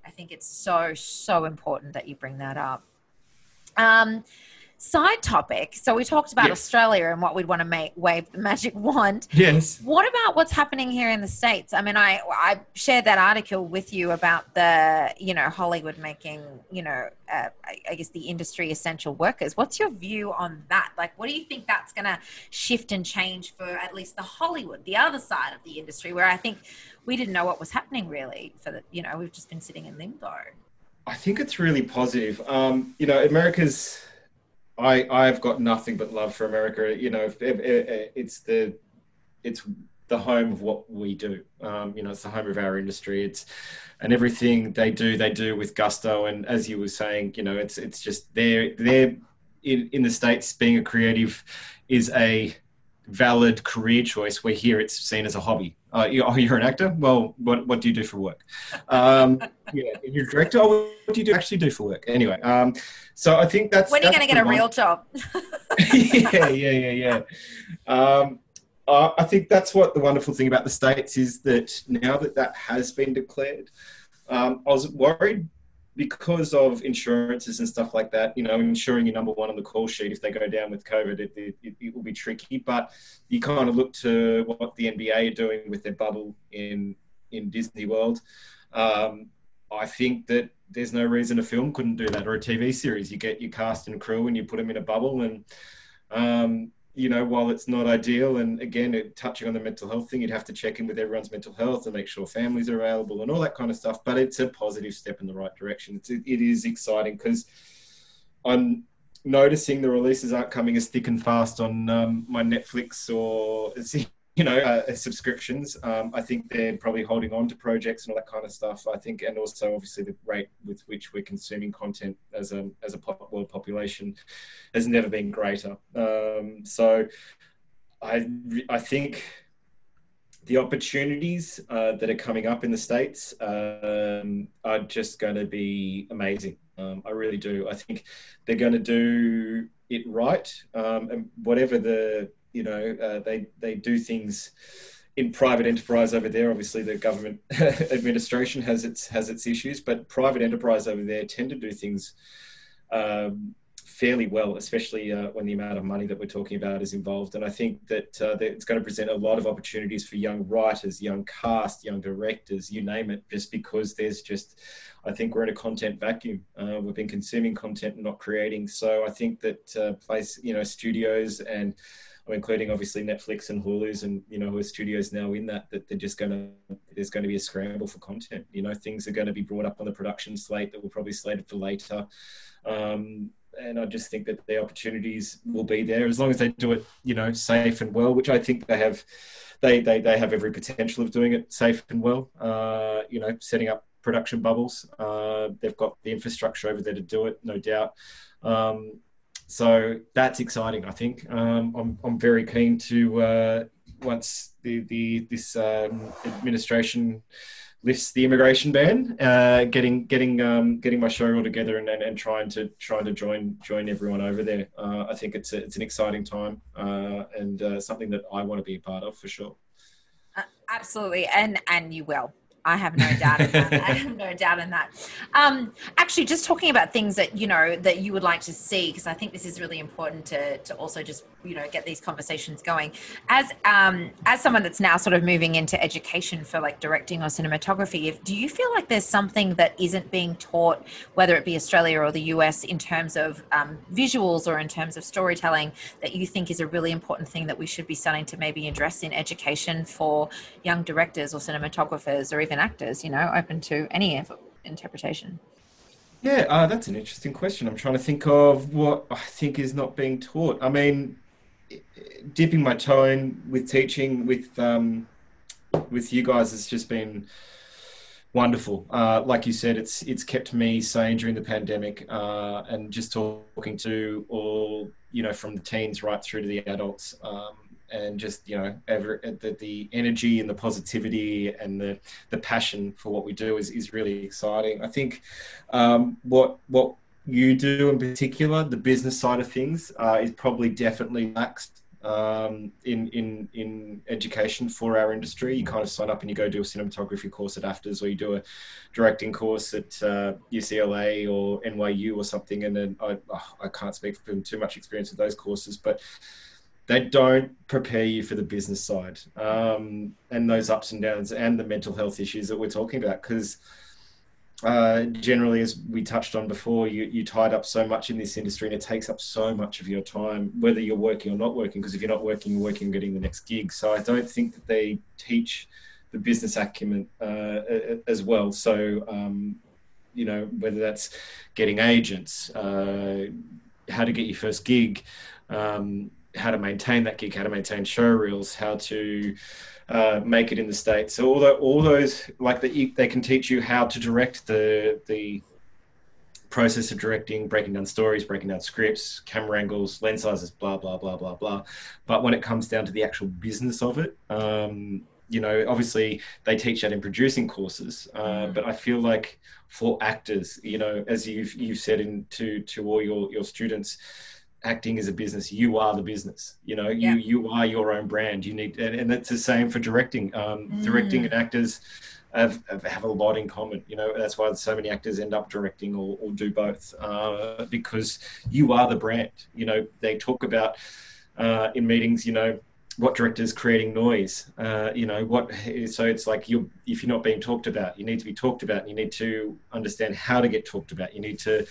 I think it's so, so important that you bring that up. Um, side topic. So we talked about yes. Australia and what we'd want to make wave the magic wand. Yes. What about what's happening here in the states? I mean, I I shared that article with you about the you know Hollywood making you know uh, I, I, guess the industry essential workers. What's your view on that? Like, what do you think that's going to shift and change for at least the Hollywood, the other side of the industry, where I think we didn't know what was happening really. For the you know we've just been sitting in limbo. I think it's really positive. Um, you know, America's I I've got nothing but love for America. You know, it's the it's the home of what we do. Um, you know, it's the home of our industry. It's and everything they do, they do with gusto. And as you were saying, you know, it's it's just they're they're in in the states being a creative is a valid career choice. Where here it's seen as a hobby. Uh, you, oh, you're an actor. Well, what what do you do for work? Um, yeah, you're a director. Oh, what do you do, actually do for work? Anyway, um, so I think that's when are you going to get a real job? yeah, yeah, yeah, yeah. Um, uh, I think that's what the wonderful thing about the states is that now that that has been declared, um, I was worried because of insurances and stuff like that, you know, insuring your number one on the call sheet if they go down with COVID, it, it, it, will be tricky. But you kind of look to what the NBA are doing with their bubble in in Disney World. Um, I think that there's no reason a film couldn't do that or a TV series. You get your cast and crew and you put them in a bubble and um, you know, while it's not ideal, and again, it, touching on the mental health thing, you'd have to check in with everyone's mental health and make sure families are available and all that kind of stuff. But it's a positive step in the right direction. It's, it, is exciting because I'm noticing the releases aren't coming as thick and fast on um, my Netflix or you know, uh, subscriptions. Um, I think they're probably holding on to projects and all that kind of stuff. I think, and also obviously the rate with which we're consuming content as a as a pop, world population has never been greater. Um, so, I I think the opportunities uh, that are coming up in the states um, are just going to be amazing. Um, I really do. I think they're going to do it right, um, and whatever the you know, uh, they they do things in private enterprise over there. Obviously, the government administration has its has its issues, but private enterprise over there tend to do things um, fairly well, especially uh, when the amount of money that we're talking about is involved. And I think that, uh, that, it's going to present a lot of opportunities for young writers, young cast, young directors, you name it, just because there's just, I think we're in a content vacuum. Uh, we've been consuming content and not creating. So I think that uh, place, you know, studios and including obviously Netflix and Hulu's and you know who studios now in that that they're just going to there's going to be a scramble for content. You know things are going to be brought up on the production slate that were probably slated for later. Um, and I just think that the opportunities will be there as long as they do it, you know, safe and well, which I think they have. They they, they have every potential of doing it safe and well. Uh, you know, setting up production bubbles. Uh, they've got the infrastructure over there to do it, no doubt. Um, so that's exciting. I think um, I'm I'm very keen to uh, once the the this um, administration lifts the immigration ban, uh, getting getting um, getting my show all together and, and, and, trying to trying to join join everyone over there. Uh, I think it's a, it's an exciting time uh, and uh, something that I want to be a part of for sure. Uh, absolutely, and and you will. I have no doubt in that. I have no doubt in that. Um, actually, just talking about things that you know that you would like to see, because I think this is really important to to also just you know get these conversations going. As um, as someone that's now sort of moving into education for like directing or cinematography, if, do you feel like there's something that isn't being taught, whether it be Australia or the US, in terms of um, visuals or in terms of storytelling, that you think is a really important thing that we should be starting to maybe address in education for young directors or cinematographers or even actors, you know, open to any interpretation. Yeah, uh, that's an interesting question. I'm trying to think of what I think is not being taught. I mean, dipping my toe in with teaching with um, with you guys has just been wonderful. Uh, like you said, it's it's kept me sane during the pandemic, uh, and just talking to all you know from the teens right through to the adults. Um, and just you know ever the, the energy and the positivity and the the passion for what we do is, is really exciting i think um, what what you do in particular the business side of things uh, is probably definitely laxed um, in in in education for our industry. You kind of sign up and you go do a cinematography course at AFTRS, or you do a directing course at uh, UCLA or NYU or something. And then I I can't speak from too much experience with those courses, but they don't prepare you for the business side um, and those ups and downs and the mental health issues that we're talking about because uh, generally as we touched on before you, you tied up so much in this industry and it takes up so much of your time whether you're working or not working because if you're not working you're working getting the next gig. So i don't think that they teach the business acumen uh, as well. So um, you know whether that's getting agents uh, how to get your first gig um, how to maintain that gig, how to maintain show reels, how to uh, make it in the states. So all the, all those like they can teach you how to direct the the process of directing, breaking down stories, breaking down scripts, camera angles, lens sizes, blah blah blah blah blah. But when it comes down to the actual business of it, um, you know, obviously they teach that in producing courses, uh, mm. but I feel like for actors, you know, as you've you've said in to to all your your students, acting as a business. You are the business. You know, yeah. you you are your own brand. You need, and, and it's the same for directing. Um, mm. Directing and actors have, have a lot in common. You know, that's why so many actors end up directing or, or do both uh, because you are the brand. You know, they talk about uh, in meetings. You know, what directors creating noise uh, you know what so it's like you if you're not being talked about you need to be talked about you need to understand how to get talked about you need to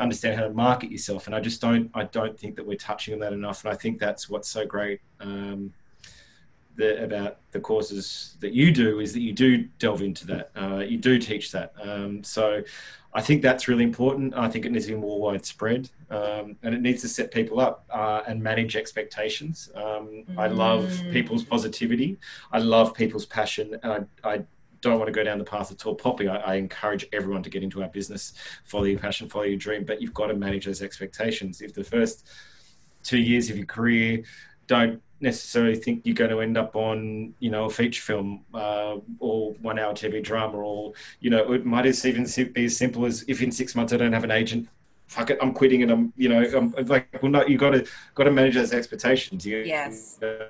understand how to market yourself and i just don't i don't think that we're touching on that enough and i think that's what's so great um, the, about the courses that you do is that you do delve into that uh, you do teach that um, so I think that's really important. I think it needs to be more widespread, um, and it needs to set people up uh, and manage expectations. Um, mm. I love mm. people's positivity. I love people's passion, and I, I don't want to go down the path of tall poppy. I, I, encourage everyone to get into our business, follow your passion, follow your dream, but you've got to manage those expectations. If the first two years of your career don't necessarily think you're going to end up on, you know, a feature film uh, or one hour TV drama, or, you know, it might even be as simple as if in six months I don't have an agent, fuck it, I'm quitting and I'm, you know, I'm like, well, no, you got to, got to manage those expectations. You, yes. Uh,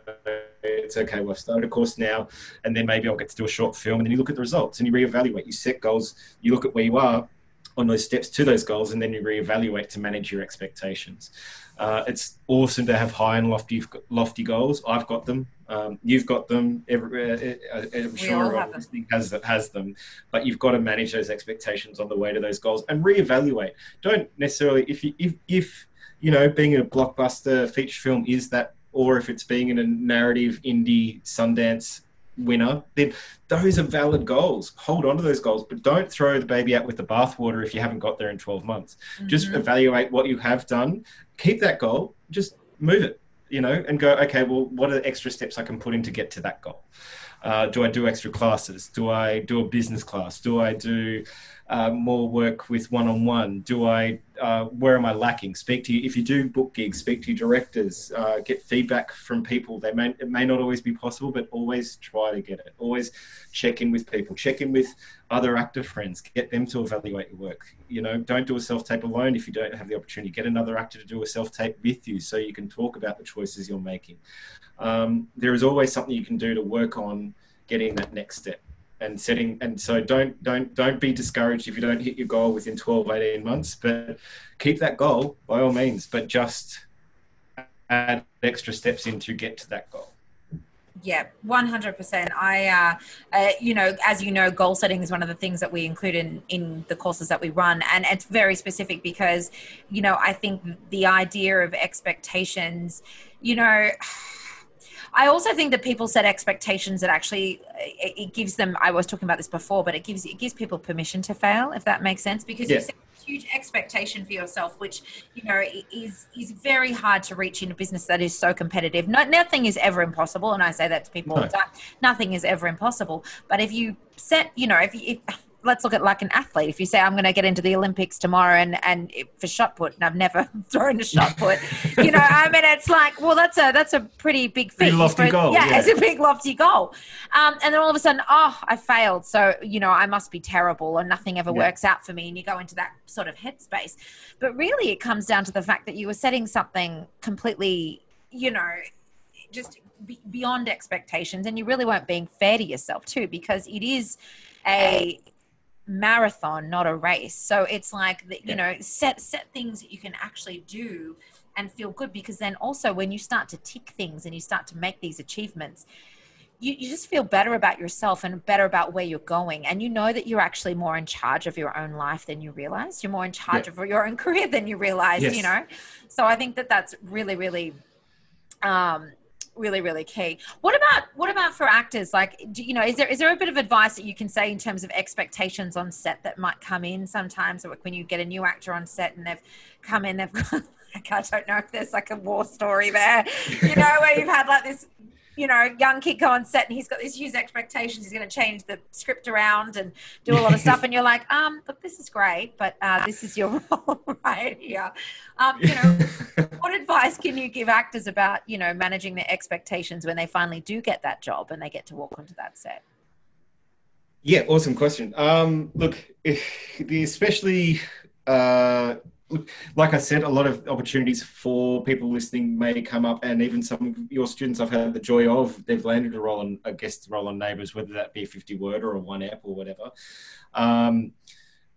it's okay. Well, I've started a course now, and then maybe I'll get to do a short film, and then you look at the results and you reevaluate. You set goals. You look at where you are on those steps to those goals, and then you reevaluate to manage your expectations. Uh, it's awesome to have high and lofty lofty goals. I've got them. Um, you've got them. Every, uh, uh, I'm sure everyone has has them, but you've got to manage those expectations on the way to those goals and reevaluate. Don't necessarily if you if if you know being a blockbuster feature film is that, or if it's being in a narrative indie Sundance winner, then those are valid goals. Hold on to those goals, but don't throw the baby out with the bathwater if you haven't got there in 12 months. Mm-hmm. Just evaluate what you have done, keep that goal, just move it, you know, and go, okay, well, what are the extra steps I can put in to get to that goal? Uh, do I do extra classes? Do I do a business class? Do I do uh, more work with one-on-one? Do I, uh, where am I lacking? Speak to you. If you do book gigs, speak to your directors, uh, get feedback from people. They may, it may not always be possible, but always try to get it. Always check in with people, check in with other actor friends, get them to evaluate your work. You know, don't do a self-tape alone if you don't have the opportunity. Get another actor to do a self-tape with you so you can talk about the choices you're making. Um, there is always something you can do to work on getting that next step and setting and so don't don't don't be discouraged if you don't hit your goal within 12 18 months but keep that goal by all means but just add extra steps in to get to that goal. Yeah 100% i uh, uh, you know as you know goal setting is one of the things that we include in in the courses that we run and it's very specific because you know i think the idea of expectations you know I also think that people set expectations that actually it, it, gives them. I was talking about this before, but it gives it gives people permission to fail, if that makes sense, because yeah. you set a huge expectation for yourself, which you know is is very hard to reach in a business that is so competitive. No, nothing is ever impossible, and I say that to people no. all the time. Nothing is ever impossible, but if you set, you know, if you if, let's look at like an athlete. If you say I'm going to get into the Olympics tomorrow and and for shot put, and I've never thrown a shot put, you know, I mean, it's like, well, that's a that's a pretty big feat. lofty goal. Yeah, yeah, it's a big lofty goal. Um, and then all of a sudden, oh, I failed. So you know, I must be terrible, or nothing ever yeah. works out for me. And you go into that sort of headspace. But really, it comes down to the fact that you were setting something completely, you know, just beyond expectations, and you really weren't being fair to yourself too, because it is a marathon, not a race. So it's like you yeah. know, set set things that you can actually do and feel good because then also when you start to tick things and you start to make these achievements, you, you just feel better about yourself and better about where you're going. And you know that you're actually more in charge of your own life than you realize. You're more in charge yeah. of your own career than you realize, yes. you know? So I think that that's really, really um, really really key. What about what about for actors? Like do, you know is there is there a bit of advice that you can say in terms of expectations on set that might come in sometimes like when you get a new actor on set and they've come in they've got like i don't know if there's like a war story there you know where you've had like this you know, young kid go on set and he's got these huge expectations. He's going to change the script around and do a lot of stuff. And you're like, um, look, this is great, but uh, this is your role right here. Um, you know, what advice can you give actors about, you know, managing their expectations when they finally do get that job and they get to walk onto that set? Yeah, awesome question. Um, look, especially uh, like I said, a lot of opportunities for people listening may come up, and even some of your students I've had the joy of, they've landed a role on a guest role on Neighbours, whether that be a 50 word or a one app or whatever. Um,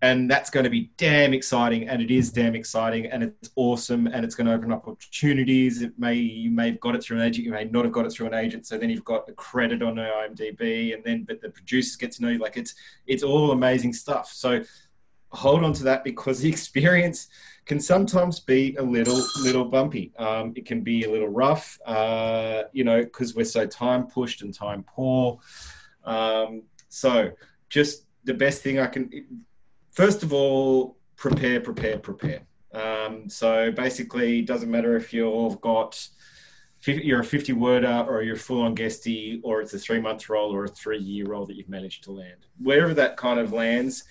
and that's going to be damn exciting, and it is damn exciting, and it's awesome, and it's going to open up opportunities. It may you may have got it through an agent, you may not have got it through an agent. So then you've got a credit on IMDb, and then but the producers get to know you. Like it's it's all amazing stuff. So hold on to that because the experience can sometimes be a little little bumpy. Um, it can be a little rough, uh, you know, because we're so time pushed and time poor. Um, so just the best thing I can, first of all, prepare, prepare, prepare. Um, so basically, it doesn't matter if you've got you're a 50 worder or you're full on guesty or it's a three month role or a three year role that you've managed to land. Wherever that kind of lands,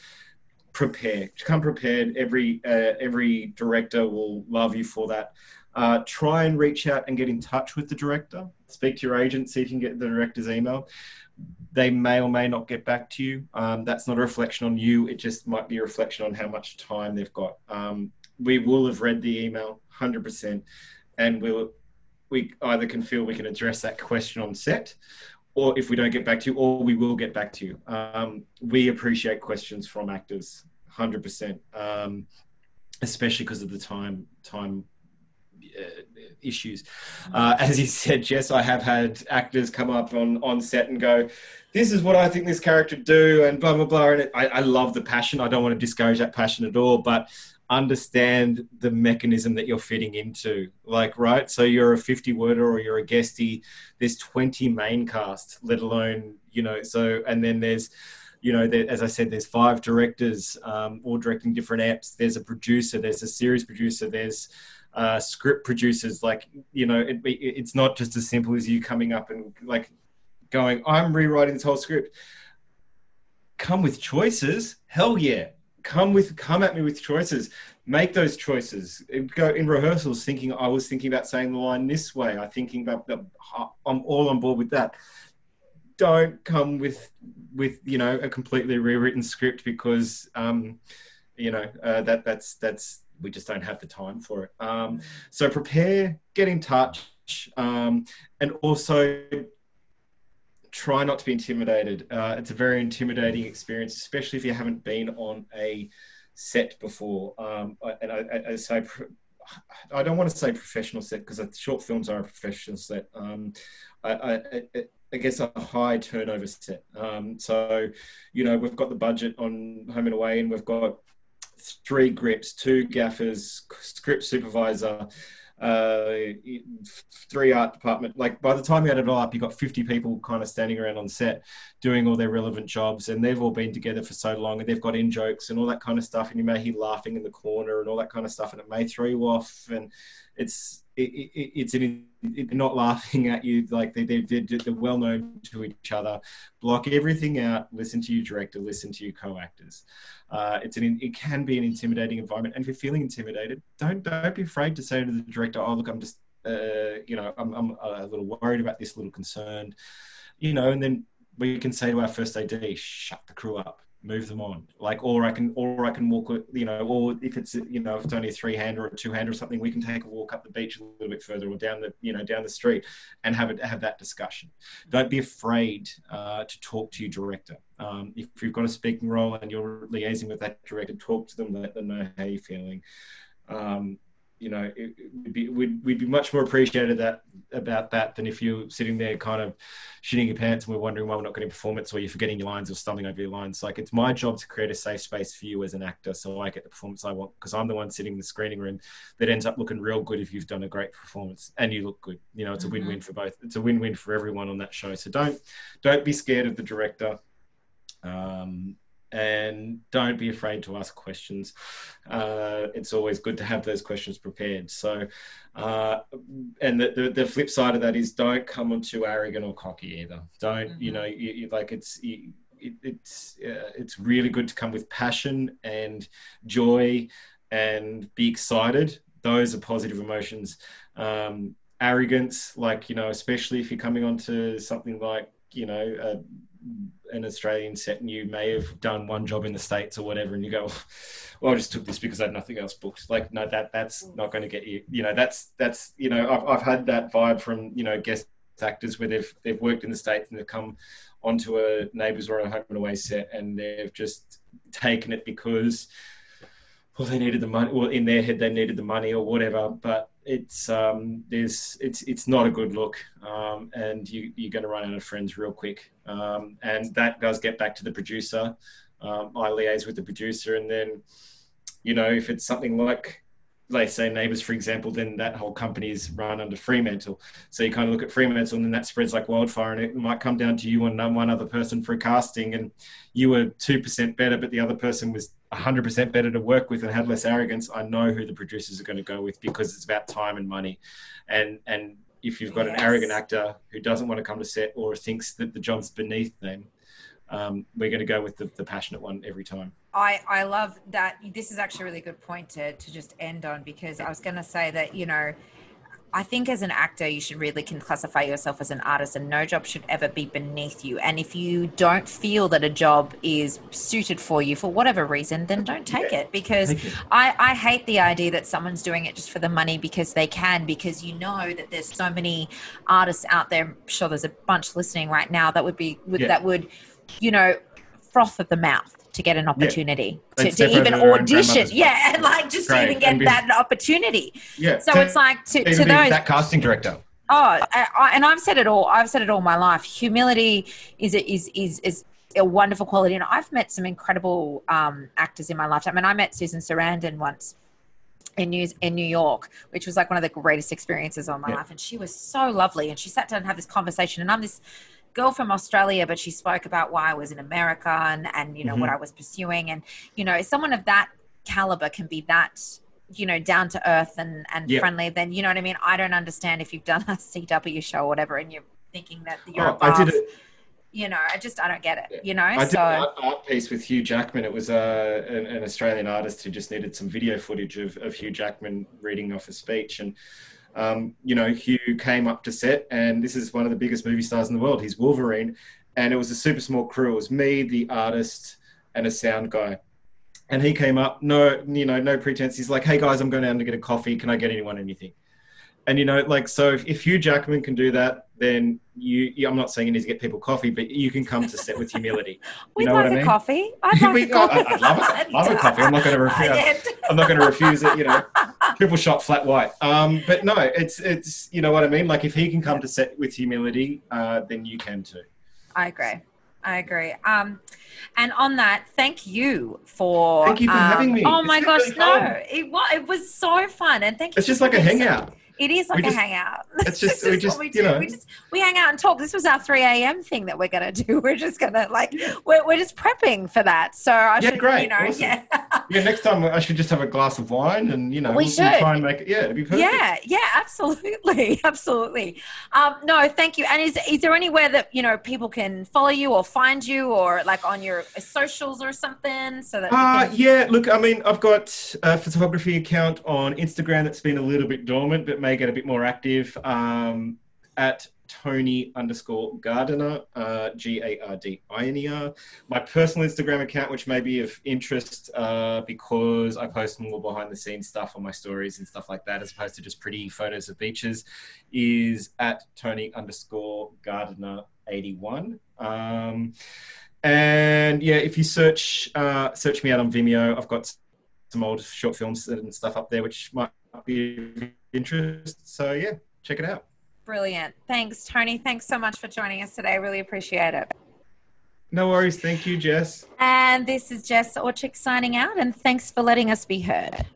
prepare. Come prepared. Every uh, every director will love you for that. Uh, try and reach out and get in touch with the director. Speak to your agent, see if you can get the director's email. They may or may not get back to you. Um, that's not a reflection on you. It just might be a reflection on how much time they've got. Um, we will have read the email 100%, and we'll we either can feel we can address that question on set, or if we don't get back to you, or we will get back to you. Um, we appreciate questions from actors, hundred um, percent, especially because of the time time uh, issues. Uh, as you said, Jess, I have had actors come up on on set and go, "This is what I think this character do," and blah blah blah. And it, I, I love the passion. I don't want to discourage that passion at all, but understand the mechanism that you're fitting into. Like, right? So you're a 50 worder or you're a guestie. There's 20 main cast, let alone, you know, so, and then there's, you know, there, as I said, there's five directors, um, all directing different apps. There's a producer, there's a series producer, there's uh, script producers. Like, you know, it, it, it's not just as simple as you coming up and like going, I'm rewriting this whole script. Come with choices. Hell yeah come with come at me with choices. Make those choices. Go in rehearsals thinking i was thinking about saying the line this way. I thinking about the, i'm all on board with that. Don't come with with you know a completely rewritten script because um you know uh, that that's that's we just don't have the time for it. Um so prepare get in touch um and also try not to be intimidated. Uh, it's a very intimidating experience, especially if you haven't been on a set before. Um, and I, I, I, say, I don't want to say professional set because short films are a professional set. Um, I, I, guess a high turnover set. Um, so, you know, we've got the budget on Home and Away, and we've got three grips, two gaffers, script supervisor uh, three art department. Like by the time you add it all up, you've got 50 people kind of standing around on set doing all their relevant jobs, and they've all been together for so long, and they've got in jokes and all that kind of stuff, and you may hear laughing in the corner and all that kind of stuff, and it may throw you off, and it's it, it, it's an, it, not laughing at you like they, they, they're well known to each other. Block everything out listen to your director listen to your co-actors. Uh, it's an it can be an intimidating environment and if you're feeling intimidated don't don't be afraid to say to the director oh look i'm just uh, you know I'm, I'm a little worried about this a little concerned you know and then we can say to our first ad shut the crew up move them on. Like or i can or i can walk you know or if it's you know if it's only a three hand or a two hand or something we can take a walk up the beach a little bit further or down the you know down the street and have it have that discussion. Don't be afraid uh, to talk to your director. Um, if you've got a speaking role and you're liaising with that director talk to them let them know how you're feeling. Um, you know, it, would be, we'd, we'd be much more appreciated that about that than if you're sitting there kind of shitting your pants and we're wondering why we're not getting performance or you're forgetting your lines or stumbling over your lines. Like it's my job to create a safe space for you as an actor so I get the performance I want because I'm the one sitting in the screening room that ends up looking real good if you've done a great performance and you look good. You know, it's mm-hmm. a win-win for both. It's a win-win for everyone on that show. So don't don't be scared of the director. Um, and don't be afraid to ask questions. Uh, it's always good to have those questions prepared. So, uh, and the, the, the, flip side of that is don't come on too arrogant or cocky either. Don't, mm-hmm. you know, you, you, like it's, you, it, it's, uh, it's really good to come with passion and joy and be excited. Those are positive emotions. Um, arrogance, like, you know, especially if you're coming onto something like, you know, uh, an Australian set and you may have done one job in the States or whatever, and you go, well, I just took this because I had nothing else booked. Like, no, that that's not going to get you. You know, that's that's you know, I've I've had that vibe from you know guest actors where they've they've worked in the States and they've come onto a neighbours or a home and away set and they've just taken it because well they needed the money well in their head they needed the money or whatever but it's um, there's it's it's not a good look, um, and you you're going to run out of friends real quick. Um, and that does get back to the producer. Um, I liaise with the producer, and then you know if it's something like let's say neighbors for example then that whole company is run under fremantle. So you kind of look at fremantle and then that spreads like wildfire and it might come down to you and one other person for a casting and you were 2% better but the other person was 100% better to work with and had less arrogance. I know who the producers are going to go with because it's about time and money. And and if you've got yes. an arrogant actor who doesn't want to come to set or thinks that the job's beneath them um, we're going to go with the, the passionate one every time. I, I love that. This is actually a really good point to, to just end on because I was going to say that, you know, I think as an actor, you should really can classify yourself as an artist, and no job should ever be beneath you. And if you don't feel that a job is suited for you for whatever reason, then don't take it. Because I, I hate the idea that someone's doing it just for the money because they can. Because you know that there's so many artists out there. I'm sure there's a bunch listening right now that would be yeah. that would you know, froth at the mouth to get an opportunity yeah. to, to even audition. Yeah, and like just Great. even get be, that opportunity. Yeah. So to, it's like to, to those that casting director. Oh, I, I, and I've said it all. I've said it all my life. Humility is is is is a wonderful quality, and I've met some incredible um, actors in my lifetime. I mean, I met Susan Sarandon once in New in New York, which was like one of the greatest experiences of my yeah. life, and she was so lovely. And she sat down and had this conversation, and I'm this girl from Australia, but she spoke about why I was in America and, and you know, mm-hmm. what I was pursuing. And, you know, someone of that caliber can be that, you know, down to earth and, and yep. friendly, then, you know what I mean? I don't understand if you've done a CW show or whatever and you're thinking that you're oh, above, I did it. You know, I just I don't get it. You know, I did an art piece with Hugh Jackman. It was uh, an, an Australian artist who just needed some video footage of, of Hugh Jackman reading off a speech, and um, you know, Hugh came up to set, and this is one of the biggest movie stars in the world. He's Wolverine, and it was a super small crew. It was me, the artist, and a sound guy. And he came up, no, you know, no pretense. He's like, "Hey guys, I'm going down to get a coffee. Can I get anyone anything?" And you know, like, so if, if Hugh Jackman can do that, then you, I'm not saying you need to get people coffee, but you can come to set with humility. You like what I mean? coffee. I'd we, a coffee. I, would love, it. love a coffee. I'm not going to refuse. I'm not going to refuse it. You know, triple shot, flat white. Um, but no, it's it's you know what I mean. Like if he can come to set with humility, uh, then you can too. I agree. I agree. Um, and on that, thank you for. Thank you for um, having me. Oh my gosh, really no! It was it was so fun, and thank you. It's just like a hangout. It is like we a just, hangout. It's just, we just, we you know. We just, we hang out and talk. This was our 3 a.m. thing that we're going to do. We're just going to like, we're, we're just prepping for that. So I yeah, should, great. you know, awesome. yeah. yeah, next time I should just have a glass of wine and, you know, we we'll, should try and make it, yeah, it'd be perfect. Yeah, yeah, absolutely. Absolutely. Um, no, thank you. And is, is there anywhere that, you know, people can follow you or find you or like on your socials or something so that? Uh, can... Yeah, look, I mean, I've got a photography account on Instagram that's been a little bit dormant, but may get a bit more active um, at Tony underscore Gardiner, uh, G A R D I N E R. My personal Instagram account, which may be of interest uh, because I post more behind the scenes stuff on my stories and stuff like that, as opposed to just pretty photos of beaches, is at Tony underscore Gardiner 81. Um, and yeah, if you search uh, search me out on Vimeo, I've got some old short films and stuff up there, which might be interest. So yeah, check it out. Brilliant. Thanks, Tony. Thanks so much for joining us today. I really appreciate it. No worries. Thank you, Jess. And this is Jess Orchik signing out, and thanks for letting us be heard.